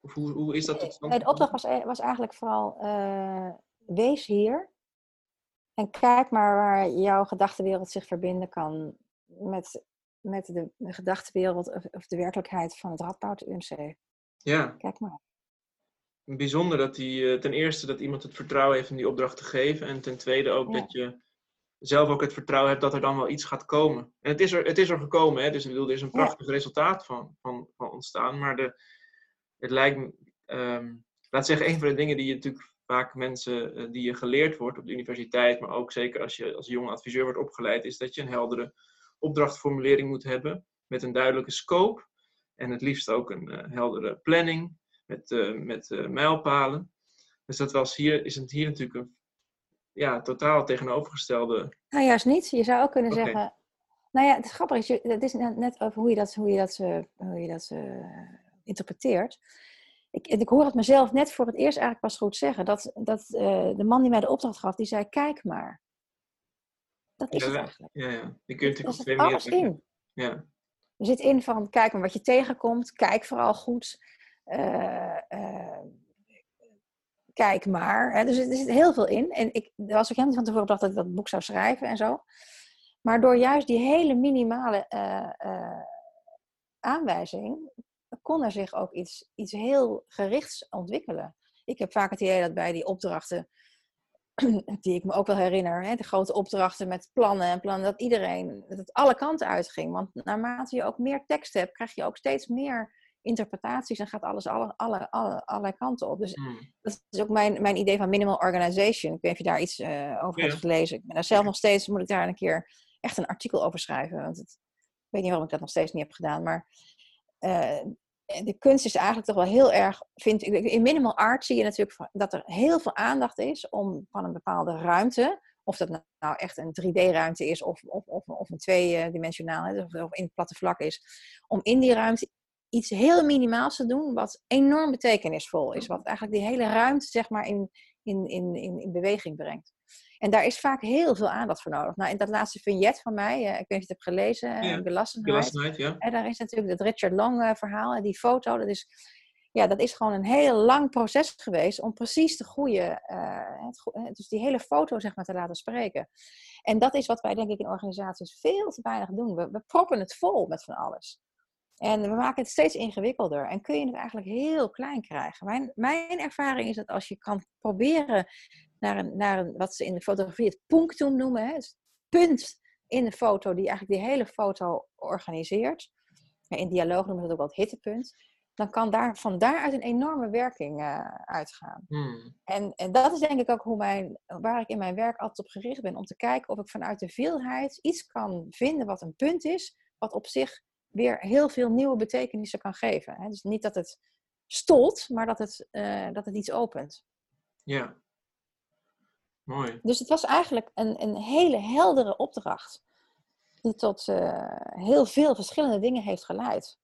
[SPEAKER 2] Of hoe, hoe is dat tot
[SPEAKER 3] stand? De opdracht was, was eigenlijk vooral, wees hier. En kijk maar waar jouw gedachtenwereld zich verbinden kan met, met de, de gedachtenwereld of, of de werkelijkheid van het Radboud UMC.
[SPEAKER 2] Ja.
[SPEAKER 3] Kijk maar.
[SPEAKER 2] Bijzonder dat die, eh, ten eerste dat iemand het vertrouwen heeft om die opdracht te geven. En ten tweede ook dat je zelf ook het vertrouwen hebt dat er dan wel iets gaat komen. En het is er, het is er gekomen, hè? dus ik bedoel, er is een prachtig resultaat van, van, van ontstaan. Maar de, het lijkt me, um, laat zeggen, een van de dingen die je natuurlijk vaak mensen, uh, die je geleerd wordt op de universiteit, maar ook zeker als je als jonge adviseur wordt opgeleid, is dat je een heldere opdrachtformulering moet hebben met een duidelijke scope en het liefst ook een uh, heldere planning met, uh, met uh, mijlpalen. Dus dat was hier, is het hier natuurlijk een ja, totaal tegenovergestelde.
[SPEAKER 3] Nou, juist niet. Je zou ook kunnen zeggen. Nou ja, het is grappig. Het is net over hoe je dat, hoe je dat, hoe je dat interpreteert. Ik, ik hoor het mezelf net voor het eerst eigenlijk pas goed zeggen. Dat, dat de man die mij de opdracht gaf, die zei: Kijk maar. Dat is het eigenlijk.
[SPEAKER 2] Ja, ja. Die kun je natuurlijk op twee manieren in. Ja.
[SPEAKER 3] Er zit in van kijk maar wat je tegenkomt, kijk vooral goed. Uh, uh, kijk maar. Hè. Dus er zit heel veel in. En ik er was ook helemaal van tevoren bedacht dat ik dat boek zou schrijven en zo. Maar door juist die hele minimale uh, aanwijzing kon er zich ook iets, iets heel gerichts ontwikkelen. Ik heb vaak het idee dat bij die opdrachten die ik me ook wel herinner, hè, de grote opdrachten met plannen en plannen, dat iedereen, dat het alle kanten uitging. Want naarmate je ook meer tekst hebt, krijg je ook steeds meer interpretaties en gaat alles alle, alle, alle, allerlei kanten op. Dus hmm. dat is ook mijn, mijn idee van minimal organization. Ik weet niet of je daar iets uh, over hebt gelezen. Ik ben daar zelf nog steeds, moet ik daar een keer echt een artikel over schrijven. Want het, ik weet niet waarom ik dat nog steeds niet heb gedaan, maar uh, de kunst is eigenlijk toch wel heel erg, vind ik, in minimal art zie je natuurlijk dat er heel veel aandacht is om van een bepaalde ruimte, of dat nou echt een 3D-ruimte is of, of, of, of een tweedimensionaal, of, of in het platte vlak is, om in die ruimte iets heel minimaals te doen, wat enorm betekenisvol is, wat eigenlijk die hele ruimte zeg maar in, in, in, in, in beweging brengt. En daar is vaak heel veel aandacht voor nodig. Nou, in dat laatste vignet van mij, uh, ik weet niet of je het hebt gelezen, uh, ja, Belassenheid. ja. En daar is natuurlijk het Richard Long verhaal, die foto. Dat is, ja, dat is gewoon een heel lang proces geweest om precies de goede, het, dus die hele foto zeg maar te laten spreken. En dat is wat wij denk ik in organisaties veel te weinig doen. We, we proppen het vol met van alles. En we maken het steeds ingewikkelder. En kun je het eigenlijk heel klein krijgen. Mijn, mijn ervaring is dat als je kan proberen naar een, naar een, wat ze in de fotografie het punctum noemen. Hè? Het punt in de foto die eigenlijk die hele foto organiseert. In dialoog noemen we dat ook wel het hittepunt. Dan kan daar, van daaruit een enorme werking uh, uitgaan. Hmm. En, en dat is denk ik ook hoe mijn, waar ik in mijn werk altijd op gericht ben. Om te kijken of ik vanuit de veelheid iets kan vinden wat een punt is. Wat op zich weer heel veel nieuwe betekenissen kan geven. Hè? Dus niet dat het stolt, maar dat het, uh, dat het iets opent.
[SPEAKER 2] Ja, Mooi.
[SPEAKER 3] Dus het was eigenlijk een, een hele heldere opdracht. Die tot uh, heel veel verschillende dingen heeft geleid.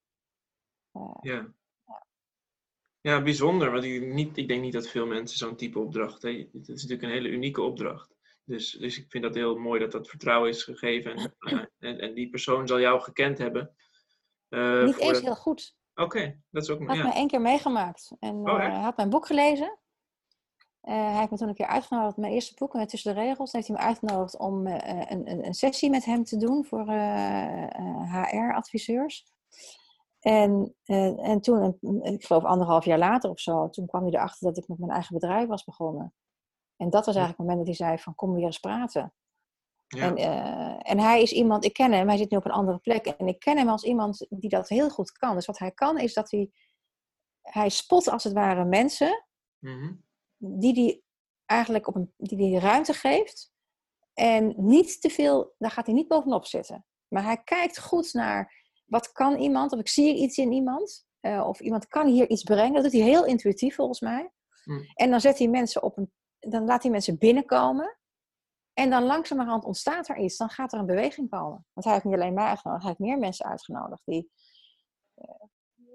[SPEAKER 2] Uh, ja. ja. Ja, bijzonder. Want ik, niet, ik denk niet dat veel mensen zo'n type opdracht. Hè. Het is natuurlijk een hele unieke opdracht. Dus, dus ik vind dat heel mooi dat dat vertrouwen is gegeven. En, uh, en, en, die persoon zal jou gekend hebben.
[SPEAKER 3] Niet eens heel goed.
[SPEAKER 2] Oké, dat is ook...
[SPEAKER 3] Hij had ja. me één keer meegemaakt. En oh, had mijn boek gelezen. Hij heeft me toen een keer uitgenodigd, mijn eerste boek, Tussen de Regels. heeft hij me uitgenodigd om een, een, een, sessie met hem te doen voor HR-adviseurs. En, en, en toen, ik geloof anderhalf jaar later of zo, toen kwam hij erachter dat ik met mijn eigen bedrijf was begonnen. En dat was eigenlijk het moment dat hij zei van kom weer eens praten. Ja. En, uh, en hij is iemand, ik ken hem, hij zit nu op een andere plek. En ik ken hem als iemand die dat heel goed kan. Dus wat hij kan is dat hij, hij spot als het ware mensen mm-hmm. Die hij eigenlijk op een, die die ruimte geeft. En niet te veel, daar gaat hij niet bovenop zitten. Maar hij kijkt goed naar wat kan iemand, of ik zie iets in iemand. Uh, of iemand kan hier iets brengen. Dat doet hij heel intuïtief volgens mij. Mm. En dan zet hij mensen op een dan laat hij mensen binnenkomen. En dan langzamerhand ontstaat er iets. Dan gaat er een beweging komen. Want hij heeft niet alleen mij uitgenodigd, hij heeft meer mensen uitgenodigd. Die, uh,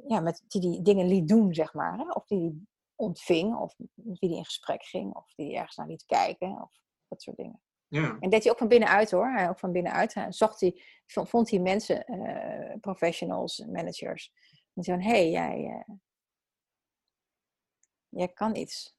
[SPEAKER 3] ja, met, die die dingen liet doen, zeg maar. Hè? Of die die ontving, of met wie die in gesprek ging, of die ergens naar liet kijken, of dat soort dingen. Ja. En deed hij ook van binnenuit hoor. Hij ook van binnenuit. Hij zocht hij, vond hij mensen, uh, professionals, managers. En zei van, hé, hey, jij, uh, jij kan iets.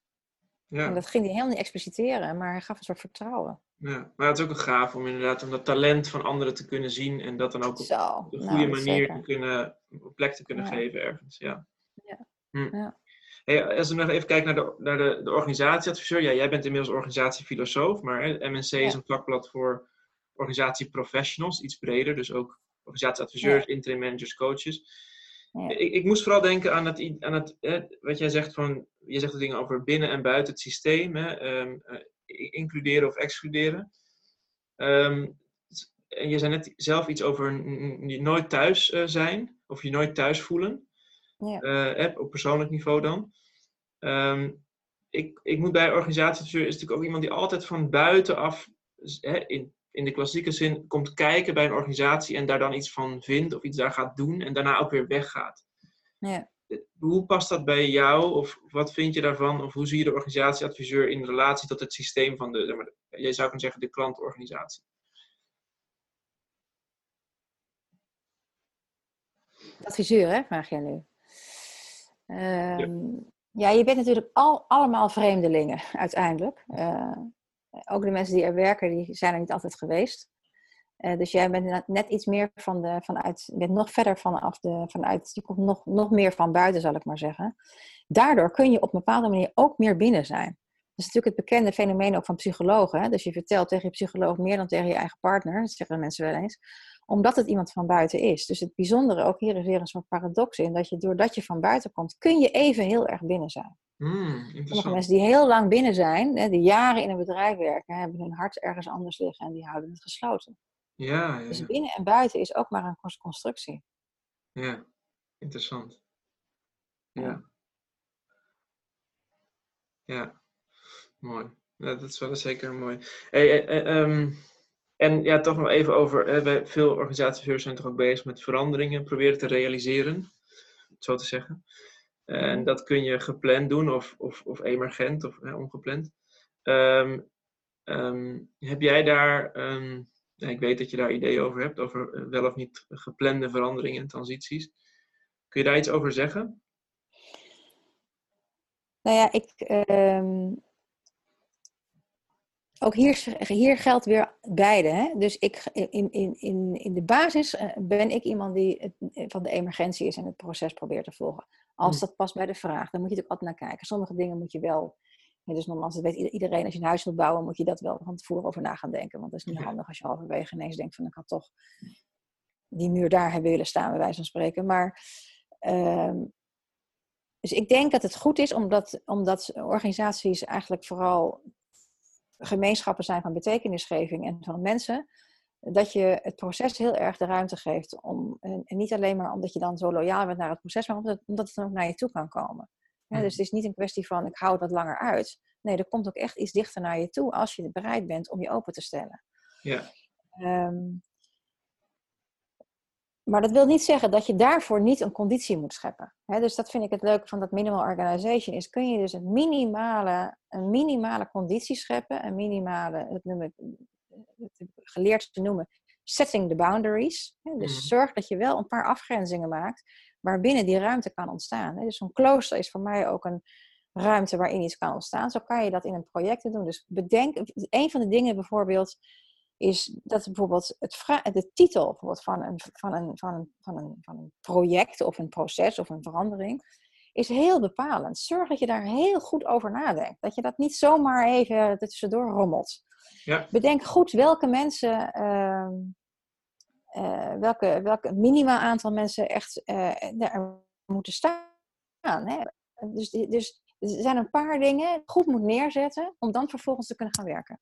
[SPEAKER 3] Ja. En dat ging hij helemaal niet expliciteren, maar hij gaf een soort vertrouwen.
[SPEAKER 2] Ja, maar het is ook een gaaf om inderdaad om dat talent van anderen te kunnen zien en dat dan ook op Zo, een goede nou, manier te kunnen, op plek te kunnen geven ergens. Ja. ja. Hm. ja. Hey, als we nog even kijken naar de, naar de, de organisatieadviseur. Ja, jij bent inmiddels organisatiefilosoof, maar MNC is een vakblad voor organisatieprofessionals, iets breder. Dus ook organisatieadviseurs, interim managers, coaches. Ik, ik, moest vooral denken aan het, aan het wat jij zegt van, je zegt de dingen over binnen en buiten het systeem, hè, um, uh, includeren of excluderen. Um, en je zei net zelf iets over nooit thuis uh, zijn, of je nooit thuis voelen, ja. uh, op persoonlijk niveau dan. Um, ik, ik moet bij organisatie is natuurlijk ook iemand die altijd van buitenaf, hè, in in de klassieke zin komt kijken bij een organisatie en daar dan iets van vindt of iets daar gaat doen en daarna ook weer weggaat. Ja. Hoe past dat bij jou of wat vind je daarvan of hoe zie je de organisatieadviseur in relatie tot het systeem van de, jij zou kunnen zeggen, de klantorganisatie?
[SPEAKER 3] Adviseur, hè, vraag jij nu. Ja. Ehm, ja. je bent natuurlijk al, allemaal vreemdelingen uiteindelijk. Uh, ook de mensen die er werken, die zijn er niet altijd geweest. Uh, dus jij bent net iets meer van de, vanuit, bent nog verder vanaf de, vanuit, je komt nog, nog meer van buiten, zal ik maar zeggen. Daardoor kun je op een bepaalde manier ook meer binnen zijn. Dat is natuurlijk het bekende fenomeen ook van psychologen. Hè? Dus je vertelt tegen je psycholoog meer dan tegen je eigen partner, dat zeggen mensen wel eens, omdat het iemand van buiten is. Dus het bijzondere ook hier is weer een soort paradox in, dat je doordat je van buiten komt, kun je even heel erg binnen zijn. Mm, Sommige mensen die heel lang binnen zijn, hè, die jaren in een bedrijf werken, hebben hun hart ergens anders liggen en die houden het gesloten. Ja, ja, Dus binnen en buiten is ook maar een constructie.
[SPEAKER 2] Ja, interessant. Ja. Ja, mooi. Ja, dat is wel zeker mooi. Hey, eh, eh, ehm, en ja, toch nog even over, veel organisaties zijn toch ook bezig met veranderingen, proberen te realiseren, zo te zeggen. En dat kun je gepland doen of, of, of emergent of ongepland. Ehm, ehm, heb jij daar, ehm, ik weet dat je daar ideeën over hebt, over eh, wel of niet geplande veranderingen en transities. Kun je daar iets over zeggen?
[SPEAKER 3] Nou ja, ik, ook hier, hier geldt weer beide. Hè? Dus ik, in, in, in, in de basis eh, ben ik iemand die van de emergentie is en het proces probeert te volgen. Als hm. dat past bij de vraag, dan moet je er ook altijd naar kijken. Sommige dingen moet je wel. dus nogmaals, dat weet iedereen, als je een huis wilt bouwen, moet je dat wel van tevoren over na gaan denken. Want dat is niet handig als je halverwege ineens denkt van ik had toch die muur daar hebben willen staan, bij wijze van spreken. Maar ehm, dus ik denk dat het goed is, omdat, omdat organisaties eigenlijk vooral gemeenschappen zijn van betekenisgeving en van mensen, dat je het proces heel erg de ruimte geeft. Om, en, niet alleen maar omdat je dan zo loyaal bent naar het proces, maar omdat, omdat het dan ook naar je toe kan komen. Ja, dus het is niet een kwestie van ik hou het wat langer uit. Nee, er komt ook echt iets dichter naar je toe als je bereid bent om je open te stellen. Ja. Um, maar dat wil niet zeggen dat je daarvoor niet een conditie moet scheppen. dus dat vind ik het leuke van dat minimal organization. Is kun je dus een minimale, een minimale conditie scheppen. Een minimale, dat noem ik, geleerd te noemen, setting the boundaries. dus mhm. zorg dat je wel een paar afgrenzingen maakt waarbinnen die ruimte kan ontstaan. Dus zo'n klooster is voor mij ook een ruimte waarin iets kan ontstaan. Zo kan je dat in een project doen. Dus bedenk, een van de dingen bijvoorbeeld is dat bijvoorbeeld het de titel bijvoorbeeld van, een, van, een, van, een, van, een, van een project of een proces of een verandering is heel bepalend. Zorg dat je daar heel goed over nadenkt. Dat je dat niet zomaar even er tussendoor rommelt. Ja. Bedenk goed welke mensen, uh, uh, welke, welke minimaal aantal mensen echt uh, er moeten staan. Hè? Dus, dus er zijn een paar dingen goed moet neerzetten om dan vervolgens te kunnen gaan werken.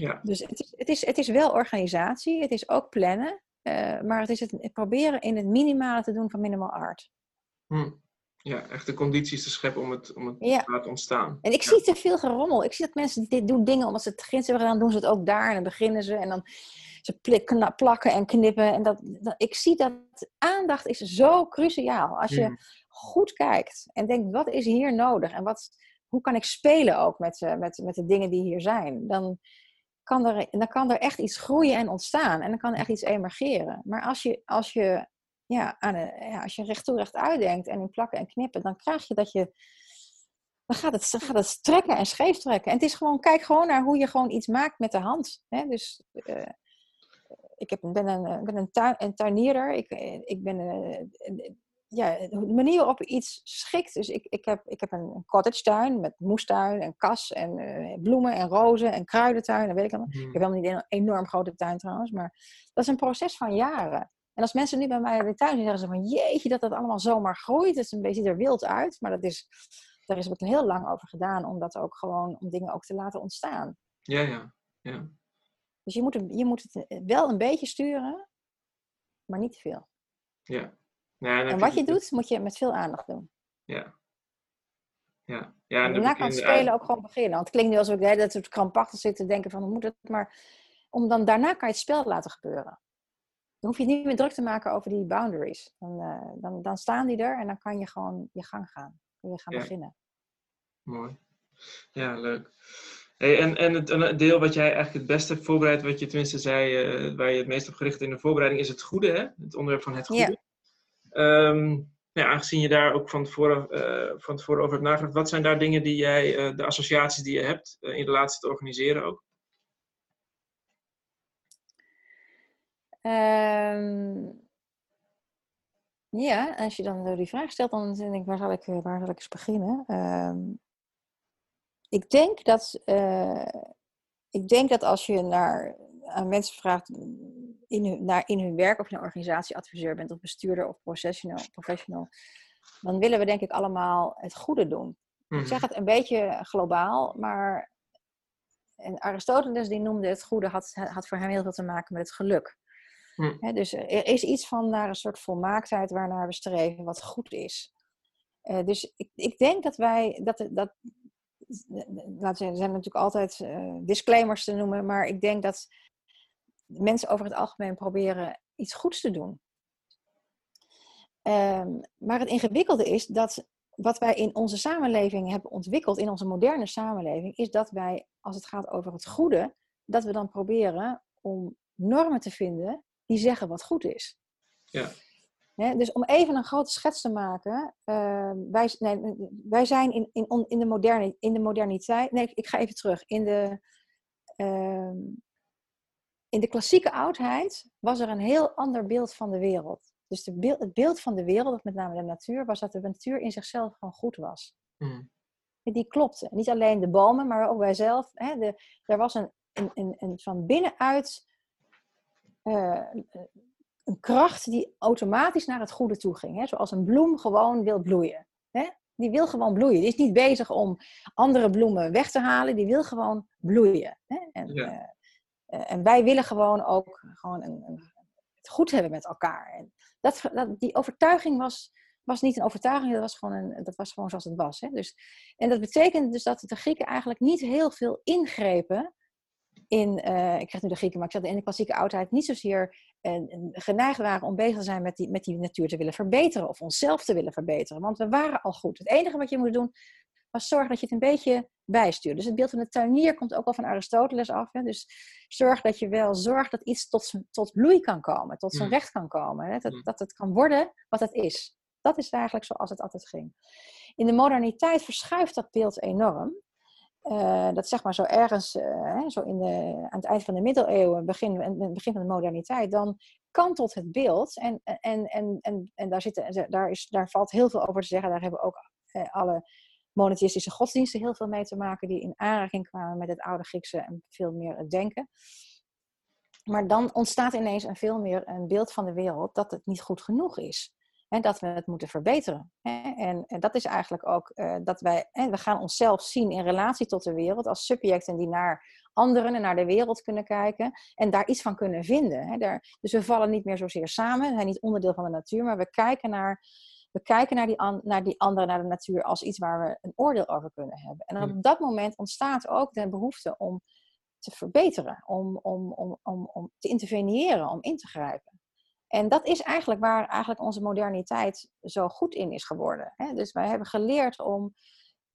[SPEAKER 3] Ja. Dus het is, het, is, het is wel organisatie, het is ook plannen, uh, maar het is het proberen in het minimale te doen van minimal art.
[SPEAKER 2] Hm. Ja, echt de condities te scheppen om het, om het ja. te laten ontstaan.
[SPEAKER 3] En ik zie te veel gerommel. Ik zie dat mensen dit doen dingen omdat ze het begin hebben gedaan, doen ze het ook daar en dan beginnen ze en dan ze plakken en knippen. En dat, dat, ik zie dat aandacht is zo cruciaal. Als je hm. goed kijkt en denkt, wat is hier nodig en wat, hoe kan ik spelen ook met, uh, met, met de dingen die hier zijn, dan kan er, dan kan er echt iets groeien en ontstaan. En dan kan er echt iets emergeren. Maar als je, als je, ja, aan een, ja, als je recht toe recht uitdenkt en in plakken en knippen, dan krijg je dat je. Dan gaat het, gaat het strekken en scheef trekken. En het is gewoon, kijk gewoon naar hoe je gewoon iets maakt met de hand. Hè? Dus uh, ik heb, ben, een, ben een, tuin, een tuinierder. Ik, ik ben uh, ja, de manier waarop je iets schikt. Dus ik, ik, heb, ik heb een cottage tuin met moestuin en kas en uh, bloemen en rozen en kruidentuin. Dat weet ik allemaal. Ik heb mhm. helemaal niet een enorm grote tuin trouwens, maar dat is een proces van jaren. En als mensen nu bij mij in de tuin zeggen ze van jeetje dat dat allemaal zomaar groeit. Het is een beetje er wild uit, maar dat is, daar is wat heel lang over gedaan om dat ook gewoon, om dingen ook te laten ontstaan.
[SPEAKER 2] Ja, ja, ja.
[SPEAKER 3] Dus je moet, je moet het wel een beetje sturen, maar niet te veel.
[SPEAKER 2] Ja,
[SPEAKER 3] ja, en wat je doet, moet je met veel aandacht doen.
[SPEAKER 2] Ja. Ja.
[SPEAKER 3] ja en daarna kan het spelen ook gewoon beginnen. Want het klinkt nu alsof ik dat het krampachtig zit te denken van hoe moet het. Maar om dan, daarna kan je het spel laten gebeuren. Dan hoef je niet meer druk te maken over die boundaries. Dan, uh, dan, dan staan die er en dan kan je gewoon je gang gaan. Kun je gaan beginnen.
[SPEAKER 2] Mooi. Ja, leuk. Hey, en en het, deel wat jij eigenlijk het beste hebt voorbereid, wat je tenminste zei, uh, waar je het meest op gericht in de voorbereiding, is het goede, hè? Het onderwerp van het goede. Ja. Ja, aangezien je daar ook van tevoren, uh, van over hebt nagedacht, wat zijn daar dingen die jij, uh, de associaties die je hebt uh, in relatie te organiseren ook?
[SPEAKER 3] Um, ja, als je dan die vraag stelt, dan denk ik, waar zal ik, waar zal ik eens beginnen? Um, ik denk dat, ik denk dat als je naar aan mensen vraagt in hun, naar, in hun werk, of je een organisatieadviseur bent of bestuurder of professional, professional, dan willen we denk ik allemaal het goede doen. Ik mhm. zeg het een beetje globaal, maar en Aristoteles die noemde het goede, had, had voor hem heel veel te maken met het geluk. Mm. dus er is iets van naar een soort volmaaktheid waarnaar we streven, wat goed is. Uh, dus ik, ik, denk dat wij, dat, dat, laten we er zijn natuurlijk altijd uh, disclaimers te noemen, maar ik denk dat mensen over het algemeen proberen iets goeds te doen. Um, maar het ingewikkelde is dat wat wij in onze samenleving hebben ontwikkeld, in onze moderne samenleving, is dat wij, als het gaat over het goede, dat we dan proberen om normen te vinden die zeggen wat goed is. Ja. dus om even een grote schets te maken, uh, wij, nee, wij zijn in, in, in, de moderne, in de moderniteit. Nee, ik ga even terug. In de, uh, in de klassieke oudheid was er een heel ander beeld van de wereld. Dus de beeld, het beeld van de wereld, met name de natuur, was dat de natuur in zichzelf gewoon goed was. Mm. Die klopte. Niet alleen de bomen, maar ook wij zelf. Hè, de, er was een, een, een, een van binnenuit uh, een kracht die automatisch naar het goede toe ging. Hè? Zoals een bloem gewoon wil bloeien. Hè? Die wil gewoon bloeien. Die is niet bezig om andere bloemen weg te halen. Die wil gewoon bloeien. Hè? En, ja. uh, eh, en wij willen gewoon ook gewoon een, een, het goed hebben met elkaar. En dat, die overtuiging was, was niet een overtuiging, dat was gewoon, een, dat was gewoon zoals het was. Hè? Dus, en dat betekent dus dat de Grieken eigenlijk niet heel veel ingrepen in, uh, ik zeg nu de Grieken, maar ik zeg in de klassieke oudheid, niet zozeer en, geneigd waren om bezig te zijn met die, met die natuur te willen verbeteren of onszelf te willen verbeteren. Want we waren al goed. Het enige wat je moet doen zorgen dat je het een beetje bijstuurt. Dus het beeld van de tuinier komt ook al van Aristoteles af. Hè? Dus zorg dat je wel zorgt dat iets tot, tot bloei kan komen, tot zijn mm. recht kan komen. Hè? Dat, mm. dat het kan worden wat het is. Dat is eigenlijk zoals het altijd ging. In de moderniteit verschuift dat beeld enorm. Uh, dat zeg maar zo ergens, uh, zo in de, aan het eind van de middeleeuwen, begin, begin van de moderniteit, dan kantelt het beeld. En, en, en, en, en daar, zitten, daar, is, daar valt heel veel over te zeggen. Daar hebben ook uh, alle monotheïstische godsdiensten heel veel mee te maken, die in aanraking kwamen met het oude Griekse en veel meer het denken. Maar dan ontstaat ineens een veel meer een beeld van de wereld dat het niet goed genoeg is. En dat we het moeten verbeteren. En, dat is eigenlijk ook uh, dat wij, we gaan onszelf zien in relatie tot de wereld als subjecten die naar anderen en naar de wereld kunnen kijken en daar iets van kunnen vinden. Dus we vallen niet meer zozeer samen, we zijn niet onderdeel van de natuur, maar we kijken naar, we kijken naar die, an, naar die anderen, naar de natuur als iets waar we een oordeel over kunnen hebben. En op dat moment ontstaat ook de behoefte om te verbeteren, om, om, om, om, om te interveneren, om in te grijpen. En dat is eigenlijk waar eigenlijk onze moderniteit zo goed in is geworden. Hè? Dus wij hebben geleerd om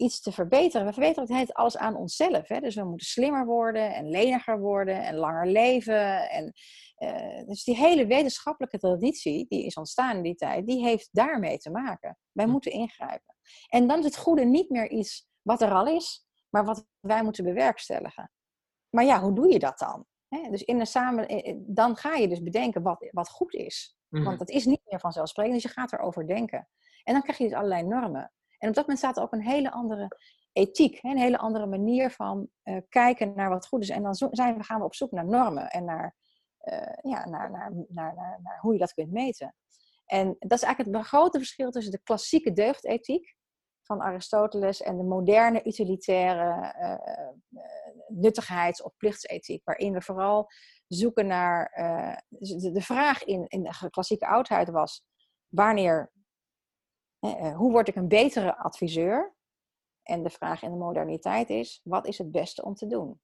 [SPEAKER 3] iets te verbeteren. We verbeteren het alles aan onszelf. Hè? Dus we moeten slimmer worden en leniger worden en langer leven. En, uh, dus die hele wetenschappelijke traditie die is ontstaan in die tijd, die heeft daarmee te maken. Wij hm. moeten ingrijpen. En dan is het goede niet meer iets wat er al is, maar wat wij moeten bewerkstelligen. Maar ja, hoe doe je dat dan? Dus in een samen, eh, eh, dan ga je dus bedenken wat, wat goed is. Want mhm. dat is niet meer vanzelfsprekend, dus je gaat erover denken. En dan krijg je dus allerlei normen. En op dat moment staat er ook een hele andere ethiek, een hele andere manier van uh, kijken naar wat goed is. En dan zijn we, gaan we op zoek naar normen en naar, uh, ja, naar, naar, naar, naar, hoe je dat kunt meten. En dat is eigenlijk het grote verschil tussen de klassieke deugdethiek van Aristoteles en de moderne utilitaire uh, nuttigheids- of plichtsethiek, waarin we vooral zoeken naar. De, vraag in, in de klassieke oudheid was: wanneer, hoe word ik een betere adviseur? En de vraag in de moderniteit is: wat is het beste om te doen?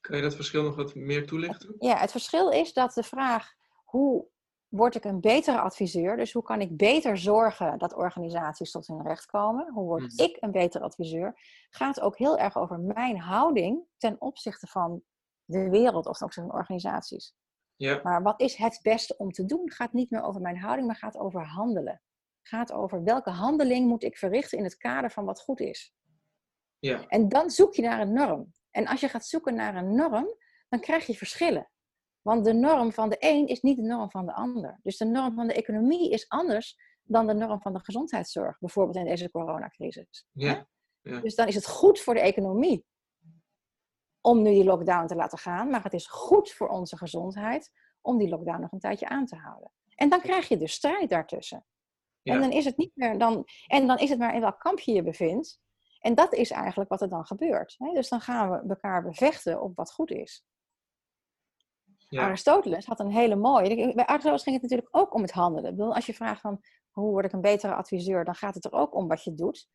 [SPEAKER 2] Kan je dat verschil nog wat meer toelichten?
[SPEAKER 3] Ja, het verschil is dat de vraag hoe word ik een betere adviseur? Dus hoe kan ik beter zorgen dat organisaties tot hun recht komen? Hoe word mhm. ik een betere adviseur? Gaat ook heel erg over mijn houding ten opzichte van de wereld of ook zijn organisaties. Ja. Maar wat is het beste om te doen? Gaat niet meer over mijn houding, maar gaat over handelen. Gaat over welke handeling moet ik verrichten in het kader van wat goed is. Ja. En dan zoek je naar een norm. En als je gaat zoeken naar een norm, dan krijg je verschillen. Want de norm van de een is niet de norm van de ander. Dus de norm van de economie is anders dan de norm van de gezondheidszorg, bijvoorbeeld in deze coronacrisis. Ja, ja. Dus dan is het goed voor de economie om nu die lockdown te laten gaan, maar het is goed voor onze gezondheid om die lockdown nog een tijdje aan te houden. En dan krijg je dus strijd daartussen. Ja. En dan is het niet meer dan, en dan is het maar in welk kamp je je bevindt. En dat is eigenlijk wat er dan gebeurt. Dus dan gaan we elkaar bevechten op wat goed is. Aristoteles had een hele mooie. Bij Aristoteles ging het natuurlijk ook om het handelen. Ik bedoel, als je vraagt van hoe word ik een betere adviseur, dan gaat het er ook om wat je doet.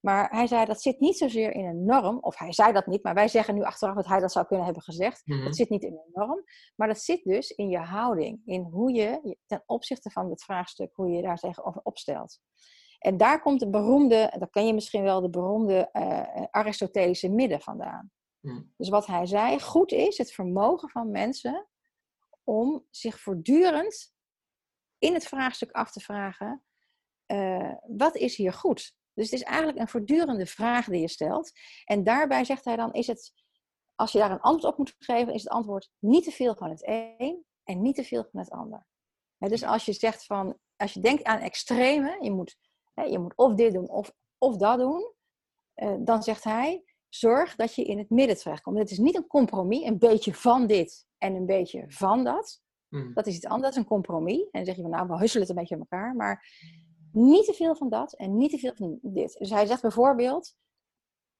[SPEAKER 3] Maar hij zei dat zit niet zozeer in een norm, of hij zei dat niet, maar wij zeggen nu achteraf dat hij dat zou kunnen hebben gezegd. Dat mhm. zit niet in een norm, maar dat zit dus in je houding, in hoe je ten opzichte van het vraagstuk, hoe je daar tegenover opstelt. En daar komt de beroemde, dat ken je misschien wel, de beroemde uh, Aristotelische midden vandaan. Mhm. Dus wat hij zei, goed is het vermogen van mensen om zich voortdurend in het vraagstuk af te vragen: uh, wat is hier goed? Dus het is eigenlijk een voortdurende vraag die je stelt. En daarbij zegt hij dan: is het, als je daar een antwoord op moet geven, is het antwoord niet te veel van het een en niet te veel van het ander. dus als je zegt van, als je denkt aan extreme, je moet, je moet of dit doen of, of dat doen, uh, dan zegt hij: zorg dat je in het midden terechtkomt. Het is niet een compromis, een beetje van dit en een beetje van dat. Hmm. Dat is iets anders, dat is een compromis. En dan zeg je van nou, we husselen het een beetje aan elkaar. Maar niet te veel van dat en niet te veel van dit. Dus hij zegt bijvoorbeeld,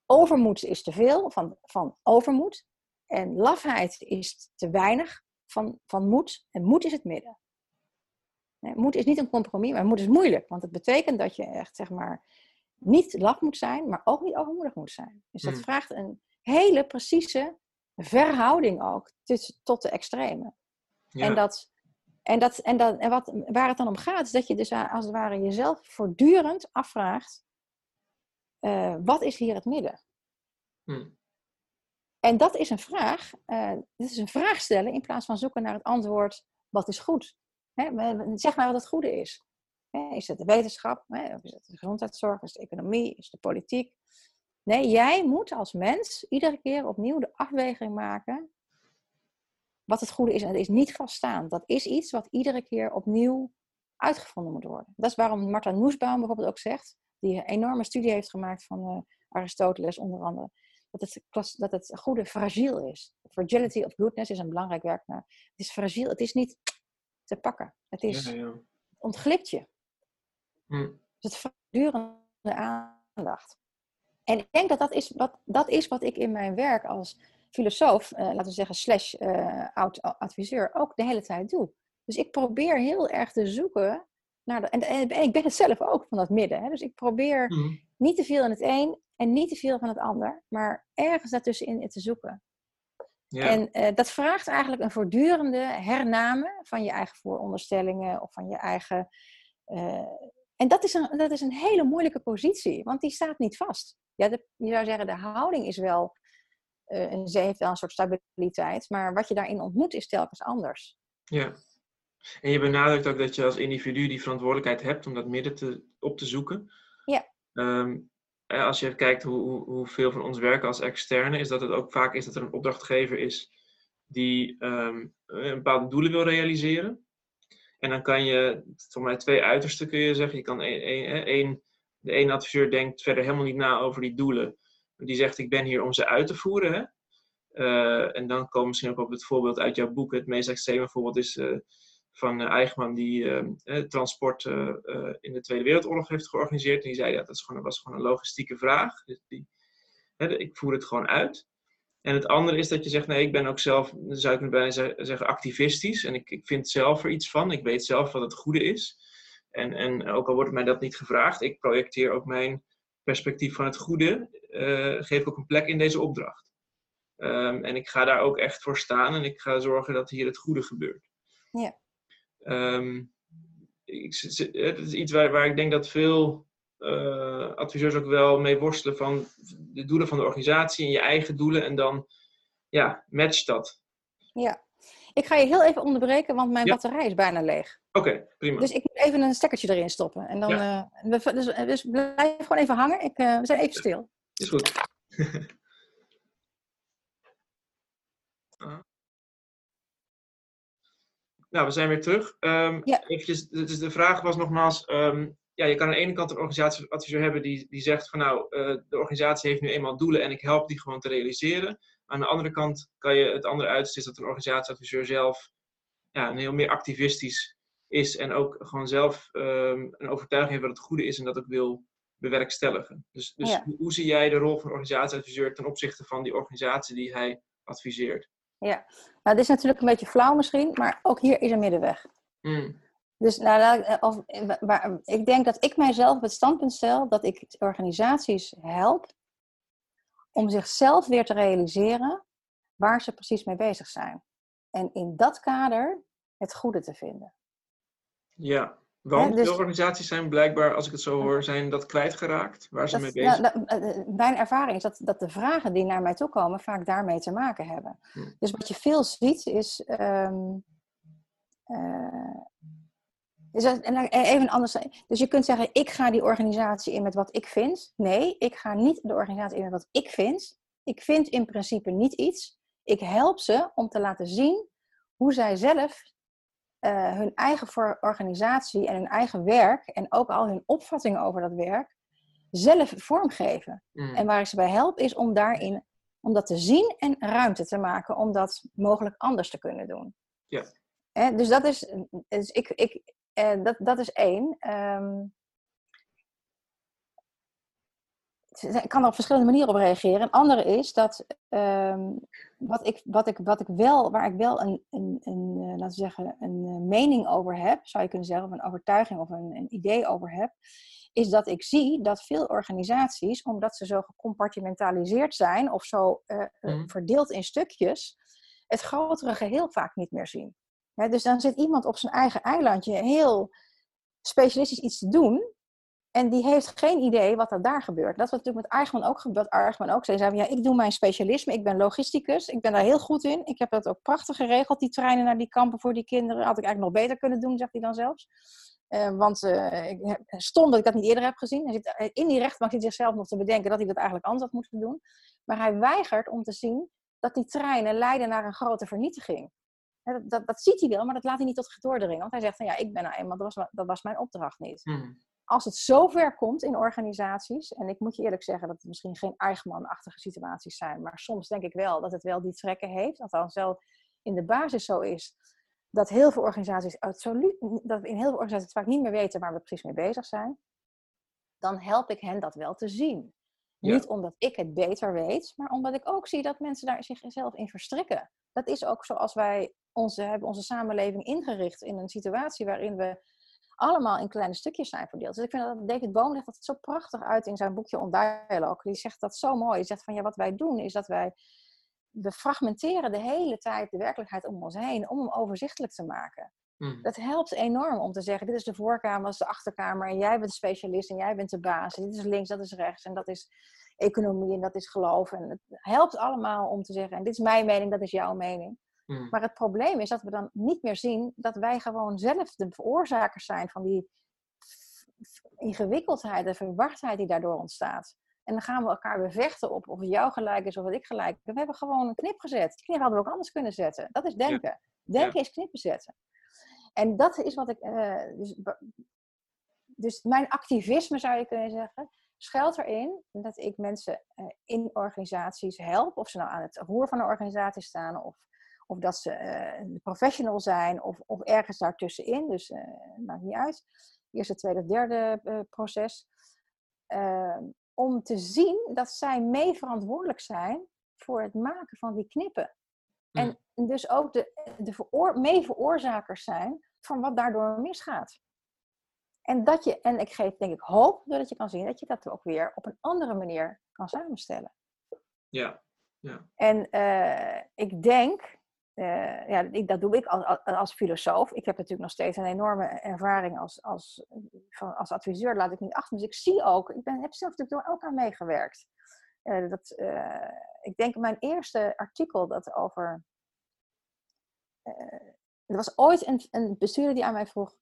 [SPEAKER 3] overmoed is te veel van, van overmoed. En lafheid is te weinig van, van moed. En moed is het midden. moed is niet een compromis, maar moed is moeilijk. Want het betekent dat je echt, zeg maar, niet laf moet zijn, maar ook niet overmoedig moet zijn. Dus dat hmm. vraagt een hele precieze verhouding ook tot de extreme. En, dat, en, dat, en, dat, en wat, waar het dan om gaat, is dat je dus als het ware jezelf voortdurend afvraagt: uh, wat is hier het midden? Hm. En dat is een vraag. Uh, dit is een vraag stellen in plaats van zoeken naar het antwoord: wat is goed? Hè, zeg maar wat het goede is. Is het de wetenschap? Of is het de gezondheidszorg? Is het de economie? Is het de politiek? Nee, jij moet als mens iedere keer opnieuw de afweging maken wat het goede is. En het is niet vaststaand. Dat is iets wat iedere keer opnieuw uitgevonden moet worden. Dat is waarom Martha Nussbaum bijvoorbeeld ook zegt, die een enorme studie heeft gemaakt van uh, Aristoteles onder andere, dat het, dat het goede fragiel is. Fragility of goodness is een belangrijk werk. Het is fragiel, het is niet te pakken. Het is, ja, ja. ontglipt je. Hm. Dus het voortdurende aandacht. En ik denk dat dat is wat, dat is wat ik in mijn werk als filosoof, uh, laten we zeggen, slash uh, oud-adviseur, ook de hele tijd doe. Dus ik probeer heel erg te zoeken naar de, en, en, ik ben het zelf ook van dat midden. Hè? Dus ik probeer hm. niet te veel in het een en niet te veel van het ander, maar ergens daartussenin te zoeken. Ja. En uh, dat vraagt eigenlijk een voortdurende hername van je eigen vooronderstellingen of van je eigen en dat is, een, dat is een hele moeilijke positie, want die staat niet vast. Ja, de, je zou zeggen, de houding is wel, uh, en ze heeft wel een soort stabiliteit, maar wat je daarin ontmoet is telkens anders.
[SPEAKER 2] Ja, en je benadrukt ook dat je als individu die verantwoordelijkheid hebt om dat midden te, op te zoeken.
[SPEAKER 3] Ja.
[SPEAKER 2] Um, als je kijkt hoe, hoe, hoeveel van ons werken als externe, is dat het ook vaak is dat er een opdrachtgever is die um, bepaalde doelen wil realiseren. En dan kan je, voor mij twee uitersten kun je zeggen. Je kan één, de ene adviseur denkt verder helemaal niet na over die doelen. Die zegt, ik ben hier om ze uit te voeren. Hè? Uh, en dan komen misschien ook op het voorbeeld uit jouw boek. Het meest extreme voorbeeld is uh, van uh, Eichmann, die transport in de Tweede Wereldoorlog heeft georganiseerd. En die zei, ja, dat, gewoon, was gewoon een logistieke vraag. Dus die, hè, ik voer het gewoon uit. En het andere is dat je zegt, nee, ik ben ook zelf, zou ik me bijna zeggen, activistisch. En ik, ik vind zelf er iets van. Ik weet zelf wat het goede is. En, en ook al wordt mij dat niet gevraagd, ik projecteer ook mijn perspectief van het goede, uh, geef ook een plek in deze opdracht. Um, en ik ga daar ook echt voor staan en ik ga zorgen dat hier het goede gebeurt.
[SPEAKER 3] Ja.
[SPEAKER 2] Um, ik, het is iets waar, waar ik denk dat veel uh, adviseurs ook wel mee worstelen van de doelen van de organisatie en je eigen doelen en dan ja, match dat.
[SPEAKER 3] Ja, ik ga je heel even onderbreken, want mijn batterij is bijna leeg.
[SPEAKER 2] Oké, prima.
[SPEAKER 3] Dus ik moet even een stekkertje erin stoppen. En dan, ja. uh, we, dus, dus, blijf gewoon even hangen. Ik, uh, we zijn even stil.
[SPEAKER 2] Is goed. nou, we zijn weer terug. Um, ja. eventjes, dus de vraag was nogmaals, um, ja, je kan aan de ene kant een organisatieadviseur hebben die, die zegt van nou, uh, de organisatie heeft nu eenmaal doelen en ik help die gewoon te realiseren. Aan de andere kant kan je het andere uiterste is dat een organisatieadviseur zelf ja, een heel meer activistisch is en ook gewoon zelf um, een overtuiging heeft wat het goede is en dat ook wil bewerkstelligen. Dus, dus hoe, hoe, zie jij de rol van een organisatieadviseur ten opzichte van die organisatie die hij adviseert?
[SPEAKER 3] Ja, nou, dit is natuurlijk een beetje flauw misschien, maar ook hier is een middenweg. Mm. Dus nou, eh, of, eh, ik denk dat ik mijzelf op het standpunt stel dat ik organisaties help om zichzelf weer te realiseren waar ze precies mee bezig zijn. En in dat kader het goede te vinden.
[SPEAKER 2] Ja, want dus, veel organisaties zijn blijkbaar, als ik het zo hoor, zijn dat kwijtgeraakt waar ze mee bezig zijn.
[SPEAKER 3] Nou, mijn ervaring is dat, dat de vragen die naar mij toe komen vaak daarmee te maken hebben. Hm. Dus wat je veel ziet is um, dus even anders. Dus je kunt zeggen, ik ga die organisatie in met wat ik vind. Nee, ik ga niet de organisatie in met wat ik vind. Ik vind in principe niet iets. Ik help ze om te laten zien hoe zij zelf uh, hun eigen organisatie en hun eigen werk en ook al hun opvattingen over dat werk zelf vormgeven. Mm. En waar ik ze bij help is om daarin om dat te zien en ruimte te maken om dat mogelijk anders te kunnen doen.
[SPEAKER 2] Ja.
[SPEAKER 3] dus dat is, dus ik, ik, uh, dat, dat is één. Um, ik kan er op verschillende manieren op reageren. Een andere is dat um, wat, ik, wat, ik, wat ik wel, waar ik wel een, een, een uh, laten we zeggen, een uh, mening over heb, zou je kunnen zeggen, of een overtuiging of een, een idee over heb, is dat ik zie dat veel organisaties, omdat ze zo gecompartimentaliseerd zijn of zo mm. verdeeld in stukjes, het grotere geheel vaak niet meer zien. Dus dan zit iemand op zijn eigen eilandje heel specialistisch iets te doen. En die heeft geen idee wat er daar gebeurt. Dat wat natuurlijk met Argman ook gebeurt. Argman ook zei, ja, ik doe mijn specialisme. Ik ben logisticus. Ik ben daar heel goed in. Ik heb dat ook prachtig geregeld, die treinen naar die kampen voor die kinderen. Had ik eigenlijk nog beter kunnen doen, zegt hij dan zelfs. Uh, want uh, ik, stom dat ik dat niet eerder heb gezien. Hij zit, eh, in die rechtbank zit zichzelf nog te bedenken dat hij dat eigenlijk anders had moeten doen. Maar hij weigert om te zien dat die treinen leiden naar een grote vernietiging. Dat, dat, ziet hij wel, maar dat laat hij niet tot doordringen. Want hij zegt van ja, ik ben nou eenmaal, dat was, dat was mijn opdracht niet. Hmm. Als het zover komt in organisaties, en ik moet je eerlijk zeggen dat het misschien geen Eichmann-achtige situaties zijn, maar soms denk ik wel dat het wel die trekken heeft, althans wel in de basis zo is, dat heel veel organisaties absoluut, dat we in heel veel organisaties vaak niet meer weten waar we precies mee bezig zijn, dan help ik hen dat wel te zien. Niet omdat ik het beter weet, maar omdat ik ook zie dat mensen daar zichzelf in verstrikken. Dat is ook zoals wij onze, hebben onze samenleving ingericht in een situatie waarin we allemaal in kleine stukjes zijn verdeeld. Dus ik vind dat David Bohm legt dat zo prachtig uit in zijn boekje On Dialogue. Die zegt dat zo mooi. Hij zegt van ja, wat wij doen is dat wij we fragmenteren de hele tijd de werkelijkheid om ons heen om hem overzichtelijk te maken. Hmm. Dat helpt enorm om te zeggen: dit is de voorkamer, dat is de achterkamer en jij bent de specialist en jij bent de baas. En dit is links, dat is rechts en dat is economie en dat is geloof. En het helpt allemaal om te zeggen: en dit is mijn mening, dat is jouw mening. Hmm. Maar het probleem is dat we dan niet meer zien dat wij gewoon zelf de veroorzakers zijn van die ingewikkeldheid en verwachtheid die daardoor ontstaat. En dan gaan we elkaar weer vechten op of het jou gelijk is of wat ik gelijk heb. We hebben gewoon een knip gezet. Die knip hadden we ook anders kunnen zetten. Dat is denken. Denken is knippen zetten. En dat is wat ik. Uh, dus, dus mijn activisme zou je kunnen zeggen, schuilt erin dat ik mensen uh, in organisaties help. Of ze nou aan het roer van een organisatie staan, of, of dat ze uh, professional zijn, of, of ergens daartussenin. Dus maakt niet uit. Eerste, tweede, derde proces. Ehm, om te zien dat zij mee verantwoordelijk zijn voor het maken van die knippen. En dus ook de, de veroor, mee veroorzakers zijn van wat daardoor misgaat. En, dat je, en ik geef denk ik hoop doordat je kan zien dat je dat ook weer op een andere manier kan samenstellen.
[SPEAKER 2] Ja. ja.
[SPEAKER 3] En uh, ik denk uh, ja, dat doe ik als, als, filosoof. Ik heb natuurlijk nog steeds een enorme ervaring als, als, van, als adviseur, laat ik niet achter. Dus ik zie ook, ik ben, heb zelf natuurlijk door elkaar meegewerkt. Uh, dat, uh, ik denk mijn eerste artikel dat over. er was ooit een, een bestuurder die aan mij vroeg: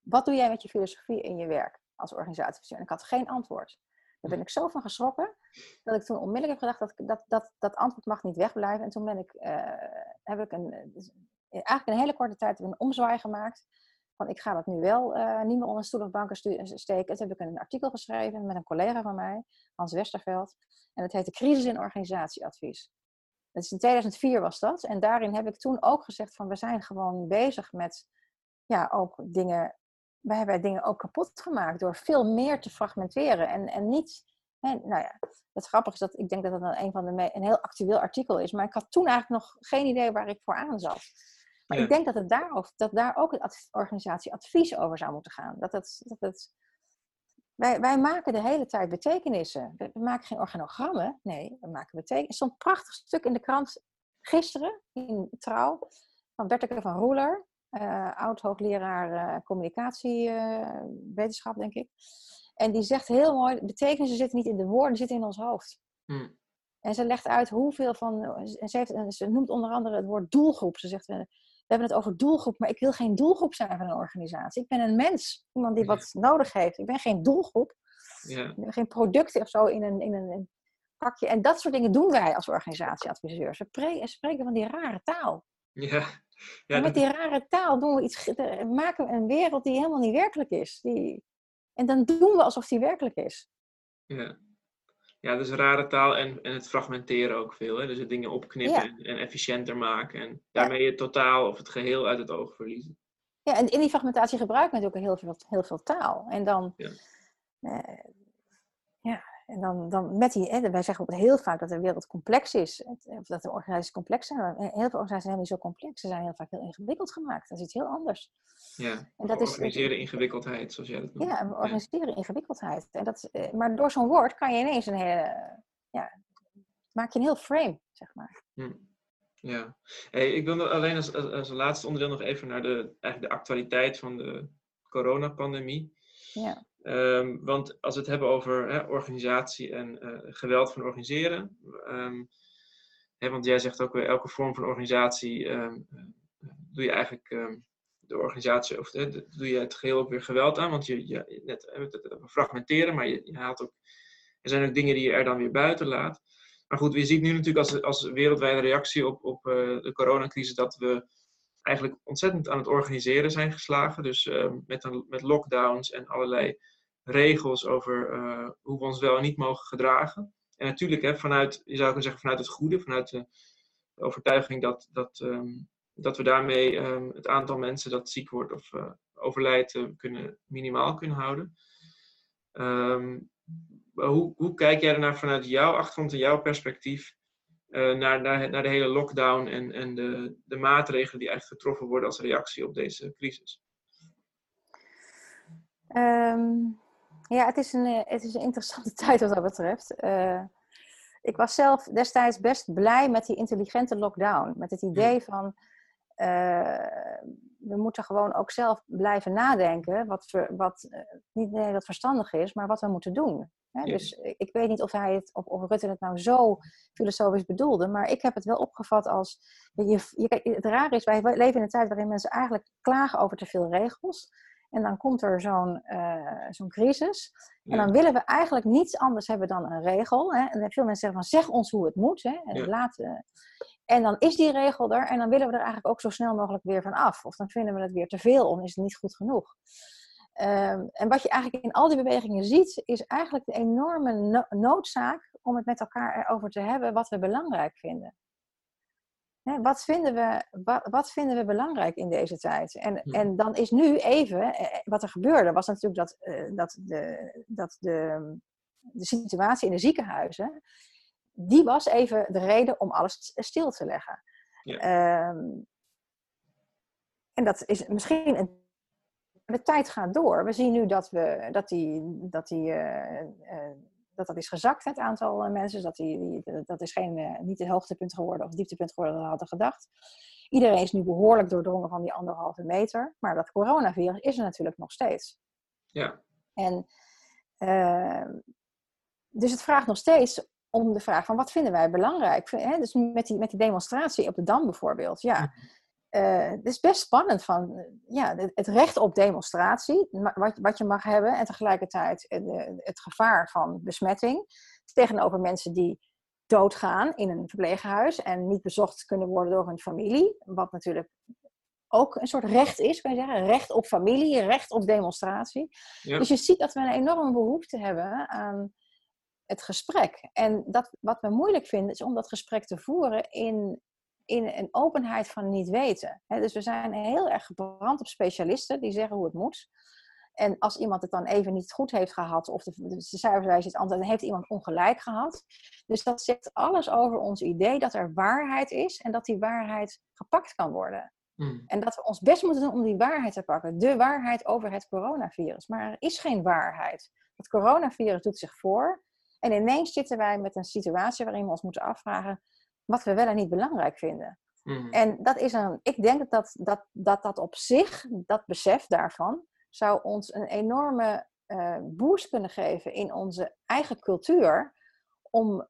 [SPEAKER 3] wat doe jij met je filosofie in je werk als organisatieadviseur? En ik had geen antwoord. Daar ben ik zo van geschrokken dat ik toen onmiddellijk heb gedacht dat dat, dat, dat antwoord mag niet wegblijven. En toen ben ik, uh, heb ik een, eh, dus eigenlijk een hele korte tijd een omzwaai gemaakt. Van ik ga dat nu wel uh, niet meer onder stoel of banken steken. Toen heb ik een artikel geschreven met een collega van mij, Hans Westerveld. En het heette Crisis in Organisatieadvies. Dat is in 2004 was dat. En daarin heb ik toen ook gezegd van we zijn gewoon bezig met ja, ook dingen we hebben dingen ook kapot gemaakt door veel meer te fragmenteren. En, en niet, hè, nou ja, het grappige is dat ik denk dat dat een van de een heel actueel artikel is. Maar ik had toen eigenlijk nog geen idee waar ik voor aan zat. Maar ik denk dat, het daar, dat daar ook het organisatie advies over zou moeten gaan. Dat het, dat het, wij, wij maken de hele tijd betekenissen. We, maken geen organogrammen. Nee, we maken betekenissen. Er stond een prachtig stuk in de krant gisteren, in Trouw, van Berteke van Roeler uh, oud-hoogleraar uh, communicatiewetenschap, denk ik. En die zegt heel mooi, betekenissen zitten niet in de woorden, zitten in ons hoofd. Hmm. En ze legt uit hoeveel van, ze, heeft, ze noemt onder andere het woord doelgroep. Ze zegt, we hebben het over doelgroep, maar ik wil geen doelgroep zijn van een organisatie. Ik ben een mens, iemand die wat nodig heeft. Ik ben geen doelgroep. Ik ben geen producten of zo in een, in een, pakje. En dat soort dingen doen wij als organisatieadviseurs. We spreken van die rare taal.
[SPEAKER 2] Ja.
[SPEAKER 3] Ja, met die rare taal doen we iets, maken we een wereld die helemaal niet werkelijk is. Die, en dan doen we alsof die werkelijk is.
[SPEAKER 2] Ja, ja dus rare taal en, en het fragmenteren ook veel. Hè? Dus het dingen opknippen en, en, efficiënter maken. En daarmee het totaal of het geheel uit het oog verliezen.
[SPEAKER 3] Ja, en in die fragmentatie gebruiken we natuurlijk heel veel, heel veel taal. En dan, ja, eh, ja en dan, dan met die, hè, wij zeggen ook heel vaak dat de wereld complex is. Of dat de organisaties complex zijn. Maar heel veel organisaties zijn niet zo complex. Ze zijn heel vaak heel ingewikkeld gemaakt. Dat is iets heel anders.
[SPEAKER 2] Ja, en dat organiseren ingewikkeldheid, zoals jij dat noemt.
[SPEAKER 3] Ja, we organiseren ingewikkeldheid. En dat, eh, maar door zo'n woord kan je ineens een hele... Ja, maak je een heel frame, zeg maar. Hm.
[SPEAKER 2] Ja, hey, ik wil alleen als, als, als, laatste onderdeel nog even naar de, eigenlijk de actualiteit van de coronapandemie.
[SPEAKER 3] Ja.
[SPEAKER 2] Um, want als we het hebben over hè, organisatie en uh, geweld van organiseren, um, hè, want jij zegt ook weer elke vorm van organisatie um, doe je eigenlijk de organisatie, of doe je het geheel ook weer geweld aan, want je, je net fragmenteren, maar je, je haalt ook, er zijn ook dingen die je er dan weer buiten laat. Maar goed, je ziet nu natuurlijk als, als wereldwijde reactie op, op de coronacrisis dat we eigenlijk ontzettend aan het organiseren zijn geslagen. Dus met, een, met lockdowns en allerlei regels over uh, hoe we ons wel en niet mogen gedragen. En natuurlijk, hè, vanuit, je zou kunnen zeggen, vanuit het goede, vanuit de, overtuiging dat, dat, um, dat we daarmee um, het aantal mensen dat ziek wordt of overlijdt kunnen, minimaal kunnen houden. Um, hoe, hoe kijk jij ernaar vanuit jouw achtergrond en jouw perspectief uh, naar, naar, naar, de hele lockdown en, en de, de maatregelen die eigenlijk getroffen worden als reactie op deze crisis?
[SPEAKER 3] Ja, het is, een, eh, het is een interessante tijd wat dat betreft. Uh, ik was zelf destijds best blij met die intelligente lockdown. Met het idee hmm. van uh, we moeten gewoon ook zelf blijven nadenken. Wat, wat niet nee, dat verstandig is, maar wat we moeten doen. Dus ik weet niet of hij het, of, of Rutte het nou zo filosofisch bedoelde, maar ik heb het wel opgevat als. Je, je, het raar is, wij leven in een tijd waarin mensen eigenlijk klagen over te veel regels. En dan komt er zo'n uh, zo'n crisis. En dan willen we eigenlijk niets anders hebben dan een regel. Hè? En veel mensen zeggen van zeg ons hoe het moet. Hè? En, laten... en dan is die regel er en dan willen we er eigenlijk ook zo snel mogelijk weer van af. Of dan vinden we het weer te veel of is het niet goed genoeg. Um, en wat je eigenlijk in al die bewegingen ziet, is eigenlijk de enorme no noodzaak om het met elkaar erover te hebben wat we belangrijk vinden. Hè, wat, vinden we, wat, wat, vinden we belangrijk in deze tijd? En, ja. en dan is nu even, eh, wat er gebeurde, was natuurlijk dat, uh, dat, de, dat de, de situatie in de ziekenhuizen, die was even de reden om alles stil te leggen. Ja. Um, en dat is misschien een de tijd gaat door. We zien nu dat, we, dat, die, dat, die, uh, uh, dat dat is gezakt, het aantal uh, mensen. Dat, die, die, dat is geen, niet het hoogtepunt geworden of dieptepunt geworden dan we hadden gedacht. Iedereen is nu behoorlijk doordrongen van die anderhalve meter. Maar dat coronavirus is er natuurlijk nog steeds.
[SPEAKER 2] Ja.
[SPEAKER 3] En dus het vraagt nog steeds om de vraag van wat vinden wij belangrijk? Hè? Dus met die, met die demonstratie op de Dam bijvoorbeeld. Ja, uh, het is best spannend van eh, ja, het recht op demonstratie, wat, wat je mag hebben, en tegelijkertijd het, het gevaar van besmetting tegenover mensen die doodgaan in een verpleeghuis en niet bezocht kunnen worden door hun familie, wat natuurlijk ook een soort recht is, kan je zeggen, recht op familie, recht op demonstratie. Ja. Dus je ziet dat we een enorme behoefte hebben aan het gesprek. En dat, wat we moeilijk vinden, is om dat gesprek te voeren in in een openheid van niet weten. dus we zijn heel erg gebrand op specialisten die zeggen hoe het moet. En als iemand het dan even niet goed heeft gehad, of de, de cijferwijze het antwoord, dan heeft iemand ongelijk gehad. Dus dat zegt alles over ons idee dat er waarheid is en dat die waarheid gepakt kan worden. Hmm. En dat we ons best moeten doen om die waarheid te pakken. De waarheid over het coronavirus. Maar er is geen waarheid. Het coronavirus doet zich voor. En ineens zitten wij met een situatie waarin we ons moeten afvragen: wat we wel en niet belangrijk vinden. Mm. En dat is een, ik denk dat dat, dat dat op zich, dat besef daarvan, zou ons een enorme uh, boost kunnen geven in onze eigen cultuur. Om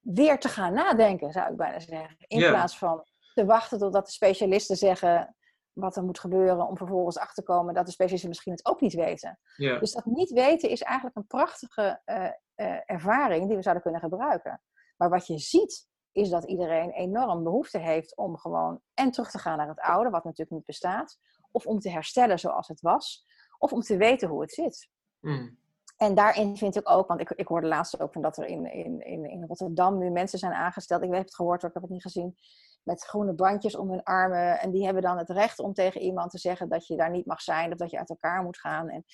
[SPEAKER 3] weer te gaan nadenken, zou ik bijna zeggen. In plaats van te wachten totdat de specialisten zeggen wat er moet gebeuren, om vervolgens achter te komen dat de specialisten misschien het ook niet weten.
[SPEAKER 2] Yeah.
[SPEAKER 3] Dus dat niet weten is eigenlijk een prachtige uh, uh, ervaring die we zouden kunnen gebruiken. Maar wat je ziet is dat iedereen enorm behoefte heeft om gewoon en terug te gaan naar het oude, wat natuurlijk niet bestaat, of om te herstellen zoals het was, of om te weten hoe het zit.
[SPEAKER 2] Mm.
[SPEAKER 3] En daarin vind ik ook, want ik, ik hoorde laatst ook van dat er in, in, in, in Rotterdam nu mensen zijn aangesteld, ik heb het gehoord, ik heb het niet gezien, met groene bandjes om hun armen. En die hebben dan het recht om tegen iemand te zeggen dat je daar niet mag zijn of dat je uit elkaar moet gaan. En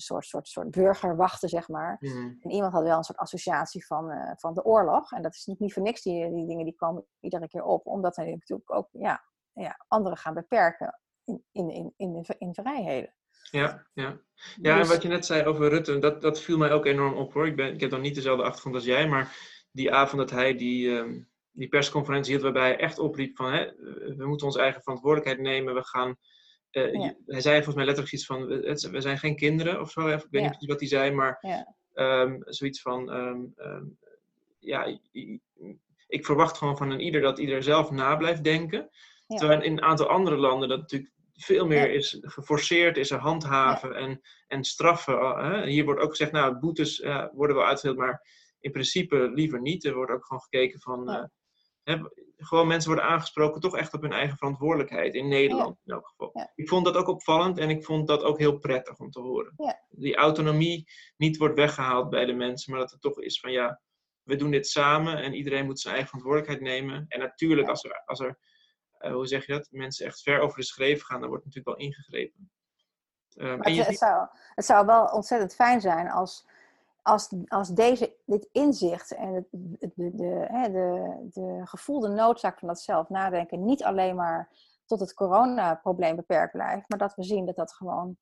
[SPEAKER 3] soort, soort, soort burgerwachten, zeg maar.
[SPEAKER 2] Mm.
[SPEAKER 3] En iemand had wel een soort associatie van, uh, van de oorlog. En dat is niet, niet voor niks, die, die dingen die komen iedere keer op. Omdat er natuurlijk ook ja, ja, anderen gaan beperken in, in, in, in, in vrijheden.
[SPEAKER 2] Ja, ja. ja dus... en wat je net zei over Rutte, dat, dat viel mij ook enorm op hoor. Ik, ben, ik heb dan niet dezelfde achtergrond als jij, maar die avond dat hij die, um, die persconferentie hield waarbij hij echt opriep van hè, we moeten onze eigen verantwoordelijkheid nemen. We gaan, uh, Hij zei volgens mij letterlijk iets van we zijn geen kinderen of zo. Ik weet niet wat hij zei, maar um, zoiets van um, um, ja, ik verwacht gewoon van een ieder dat ieder zelf na blijft denken. Terwijl in een aantal andere landen dat natuurlijk veel meer is geforceerd, is er handhaven en, en straffen. Hè? Hier wordt ook gezegd, nou, boetes worden wel uitgedeeld, maar in principe liever niet. Er wordt ook gewoon gekeken van. Hè, gewoon mensen worden aangesproken toch echt op hun eigen verantwoordelijkheid. In Nederland in elk geval. Ik vond dat ook opvallend en ik vond dat ook heel prettig om te horen. Die autonomie niet wordt weggehaald bij de mensen, maar dat het toch is van ja, we doen dit samen en iedereen moet zijn eigen verantwoordelijkheid nemen. En natuurlijk, als er, als er uh, hoe zeg je dat, mensen echt ver over de schreef gaan, dan wordt natuurlijk wel ingegrepen.
[SPEAKER 3] Um, het, het, zou, het zou wel ontzettend fijn zijn als, als, als deze, dit inzicht en het, de, de, de, de gevoelde noodzaak van dat zelf nadenken niet alleen maar tot het coronaprobleem beperkt blijft, maar dat we zien dat dat gewoon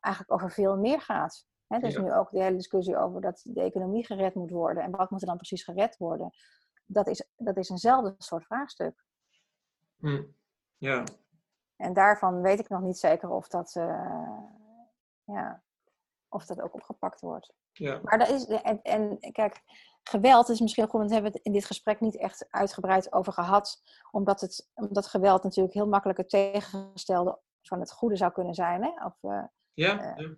[SPEAKER 3] eigenlijk over veel meer gaat. He, dus nu ook de hele discussie over dat de economie gered moet worden en wat moet er dan precies gered worden. Dat is, dat is eenzelfde soort vraagstuk.
[SPEAKER 2] Hm. Ja.
[SPEAKER 3] En daarvan weet ik nog niet zeker of dat, uh, ja, of dat ook opgepakt wordt.
[SPEAKER 2] Ja.
[SPEAKER 3] Maar dat is, en, en kijk, geweld is misschien goed, want we hebben het in dit gesprek niet echt uitgebreid over gehad, omdat, het, omdat geweld natuurlijk heel makkelijk het tegengestelde van het goede zou kunnen zijn. Hè? Of, uh,
[SPEAKER 2] ja, uh,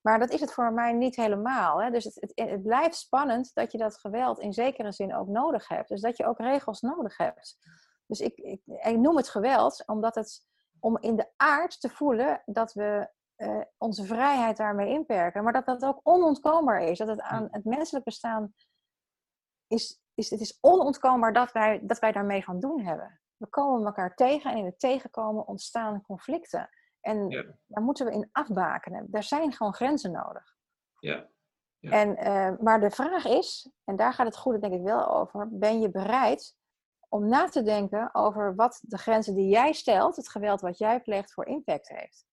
[SPEAKER 3] Maar dat is het voor mij niet helemaal. Hè? Dus het, het, het, blijft spannend dat je dat geweld in zekere zin ook nodig hebt. Dus dat je ook regels nodig hebt. Dus ik, ik, ik noem het geweld omdat het om in de aard te voelen dat we uh, onze vrijheid daarmee inperken. Maar dat dat ook onontkoombaar is. Dat het aan het menselijk bestaan is, is, het is onontkoombaar dat wij, dat wij daarmee van doen hebben. We komen elkaar tegen en in het tegenkomen ontstaan conflicten. En daar moeten we in afbakenen. Er zijn gewoon grenzen nodig.
[SPEAKER 2] Ja.
[SPEAKER 3] ja. En, uh, maar de vraag is, en daar gaat het goede denk ik wel over, ben je bereid om na te denken over wat de grenzen die jij stelt, het geweld wat jij pleegt, voor impact heeft.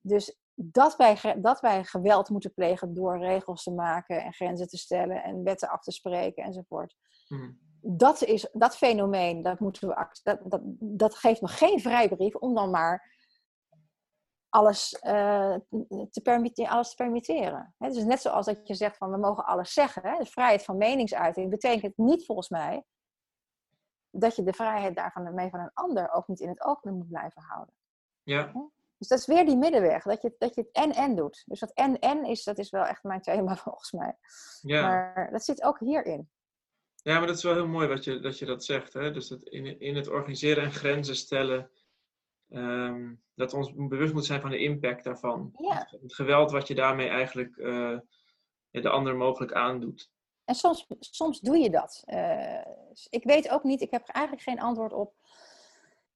[SPEAKER 3] Dus dat wij, dat wij geweld moeten plegen door regels te maken en grenzen te stellen en wetten af te spreken enzovoort. Hmm. Dat, is, dat fenomeen, dat, moeten we, dat, dat, dat geeft me geen vrijbrief om dan maar alles, uh, te, permitteren, alles te permitteren. He, dus net zoals dat je zegt van we mogen alles zeggen. Hè? De vrijheid van meningsuiting betekent niet volgens mij dat je de vrijheid daarvan mee van een ander ook niet in het oog moet blijven houden.
[SPEAKER 2] Ja.
[SPEAKER 3] Dus dat is weer die middenweg, dat je, dat je het en-en doet. Dus dat en-en is, dat is wel echt mijn thema volgens mij. Ja. Maar dat zit ook hierin.
[SPEAKER 2] Ja, maar dat is wel heel mooi dat je dat, je dat zegt. Hè? Dus dat in, in het organiseren en grenzen stellen, um, dat ons bewust moet zijn van de impact daarvan.
[SPEAKER 3] Ja.
[SPEAKER 2] Het, geweld wat je daarmee eigenlijk uh, de ander mogelijk aandoet.
[SPEAKER 3] En soms, soms doe je dat. Uh, ik weet ook niet, ik heb eigenlijk geen antwoord op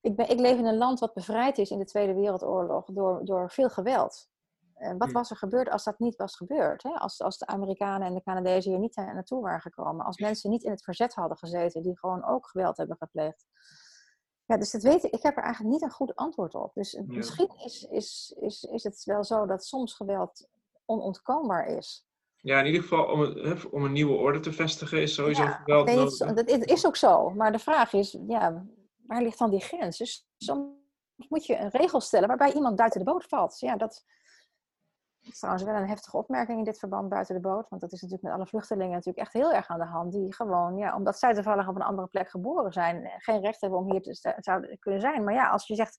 [SPEAKER 3] ik, ben, ik leef in een land wat bevrijd is in de Tweede Wereldoorlog door, door veel geweld. En wat hmm. was er gebeurd als dat niet was gebeurd? Hè? Als, als de Amerikanen en de Canadezen hier niet naartoe waren gekomen. Als mensen niet in het verzet hadden gezeten, die gewoon ook geweld hebben gepleegd. Ja, dus dat weet ik. Ik heb er eigenlijk niet een goed antwoord op. Dus misschien is, is, is, is het wel zo dat soms geweld onontkoombaar is.
[SPEAKER 2] Ja, in ieder geval om, het, om een nieuwe orde te vestigen is sowieso geweld nodig.
[SPEAKER 3] Dat is ook zo. Maar de vraag is, ja, waar ligt dan die grens? Dus soms moet je een regel stellen waarbij iemand buiten de boot valt. Ja, dat is trouwens wel een heftige opmerking in dit verband buiten de boot. Want dat is natuurlijk met alle vluchtelingen natuurlijk echt heel erg aan de hand. Die gewoon, ja, omdat zij toevallig op een andere plek geboren zijn, geen recht hebben om hier te zouden kunnen zijn. Maar ja, als je zegt,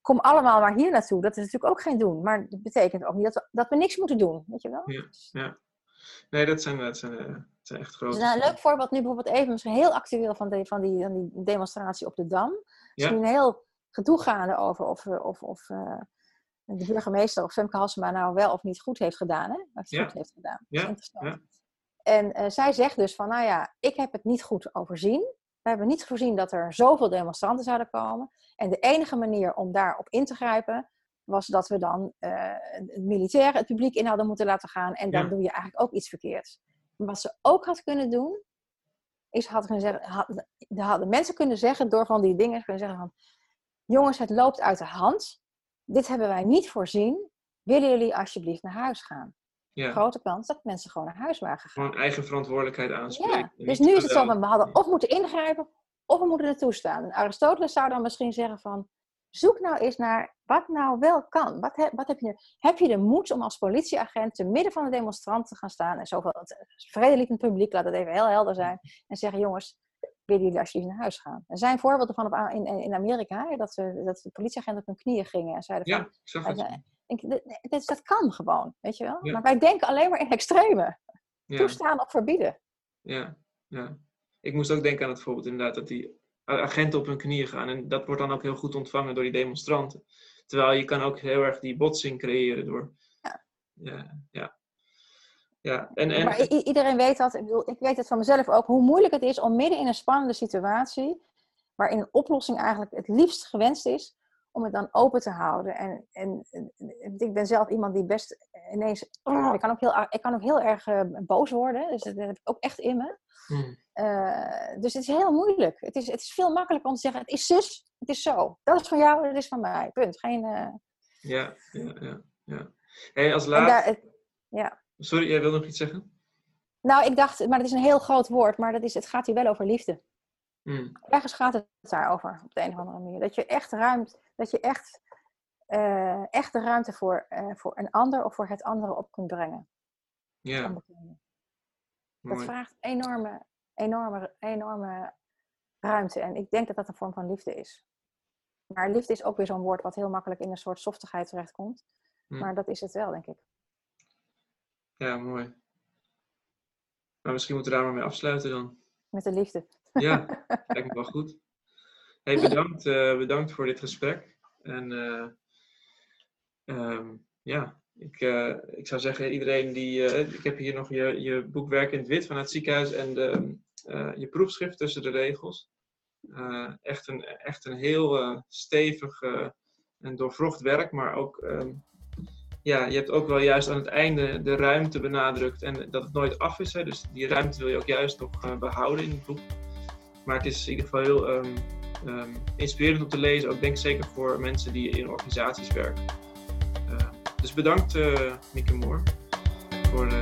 [SPEAKER 3] kom allemaal maar hier naartoe, dat is natuurlijk ook geen doen. Maar dat betekent ook niet dat we, dat we niks moeten doen, weet je wel?
[SPEAKER 2] Ja, ja. Nee, dat zijn, dat zijn, eh, zijn echt grote...
[SPEAKER 3] Dus een leuk voorbeeld nu bijvoorbeeld even, misschien heel actueel van, de, van, die, van die demonstratie op de Dam. Misschien een heel gedoe gaande over of, of, of uh, de burgemeester of Femke Halsema nou wel of niet goed heeft gedaan. Hè? Wat
[SPEAKER 2] ja.
[SPEAKER 3] goed heeft gedaan.
[SPEAKER 2] Ja. interessant.
[SPEAKER 3] En uh, zij zegt dus van, nou ja, ik heb het niet goed overzien. We hebben niet voorzien dat er zoveel demonstranten zouden komen. En de enige manier om daarop in te grijpen was dat we dan uh, het militair het publiek in hadden moeten laten gaan. En dan doe je eigenlijk ook iets verkeerds. Wat ze ook had kunnen doen, is had kunnen zeggen, had, hadden mensen kunnen zeggen door van die dingen kunnen zeggen van, jongens, het loopt uit de hand. Dit hebben wij niet voorzien. Willen jullie alsjeblieft naar huis gaan? ja. grote kans dat mensen gewoon naar huis waren gegaan.
[SPEAKER 2] Gewoon eigen verantwoordelijkheid aanspreken.
[SPEAKER 3] Ja, dus nu is het zo van, we hadden of moeten ingrijpen, of we moeten het toestaan. En Aristoteles zou dan misschien zeggen van, zoek nou eens naar wat nou wel kan. Wat, he, wat heb, je, heb je de moed om als politieagent te midden van de demonstranten te gaan staan en zoveel het vredelievend publiek, laat het even heel helder zijn, en zeggen, jongens, willen jullie alsjeblieft naar huis gaan? Er zijn voorbeelden van op, in, in Amerika, dat, ze, dat de politieagenten op hun knieën gingen en zeiden van, ja, dat, dat kan gewoon, weet je wel. Maar wij denken alleen maar in extreme. Toestaan of verbieden.
[SPEAKER 2] Ja, ja. Ik moest ook denken aan het voorbeeld inderdaad dat die agenten op hun knieën gaan. En dat wordt dan ook heel goed ontvangen door die demonstranten. Terwijl je kan ook heel erg die botsing creëren door... Ja. Ja, ja.
[SPEAKER 3] ja. En, en... Maar iedereen weet dat, ik, bedoel, ik weet het van mezelf ook, hoe moeilijk het is om midden in een spannende situatie, waarin een oplossing eigenlijk het liefst gewenst is, om het dan open te houden. En, en, ik ben zelf iemand die best ineens. ik, kan ook heel, ik kan ook heel erg uh, boos worden. Dus dat heb ik ook echt in me. Hmm. Uh, dus het is heel moeilijk. Het is, het is veel makkelijker om te zeggen: het is zus, het is zo. Dat is van jou, dat is van mij. Punt. Geen. Uh...
[SPEAKER 2] Ja, ja, ja. ja. Hey, als laatste. ja. Sorry, jij wil nog iets zeggen?
[SPEAKER 3] Nou, ik dacht, maar het is een heel groot woord, maar dat is, het gaat hier wel over liefde. Hmm. Ergens gaat het daarover, op de een of andere manier. Dat je echt ruimte, dat je echt, uh, echt de ruimte voor, voor een ander of voor het andere op kunt brengen. Ja. Dat vraagt enorme, enorme, enorme ruimte. En ik denk dat dat een vorm van liefde is. Maar liefde is ook weer zo'n woord wat heel makkelijk in een soort softigheid terechtkomt. Hmm. Maar dat is het wel, denk ik.
[SPEAKER 2] Ja, mooi. Maar misschien moeten we daar maar mee afsluiten dan.
[SPEAKER 3] Met de liefde.
[SPEAKER 2] Ja, lijkt me wel goed. Hey, bedankt, uh, bedankt voor dit gesprek. En uh, um, ja, ik, uh, ik zou zeggen, iedereen die. ik heb hier nog je, je boek Werk in het Wit van het ziekenhuis en de, je proefschrift tussen de regels. echt, een, echt een heel stevig en doorvrocht werk, maar ook. Um, ja, je hebt ook wel juist aan het einde de ruimte benadrukt en dat het nooit af is. Hè? Dus die ruimte wil je ook juist nog behouden in het boek. Maar het is in ieder geval heel um, inspirerend om te lezen. Ook denk zeker voor mensen die in organisaties werken. Dus bedankt uh, Mieke Moor voor uh,